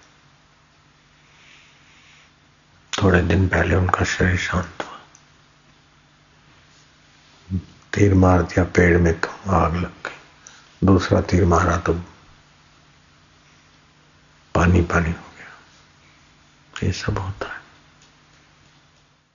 थोड़े दिन पहले उनका शरीर शांत हुआ। तीर मार दिया, पेड़ में तो आग लग गई। दूसरा तीर मारा तो पानी पानी हो गया। ये सब होता है।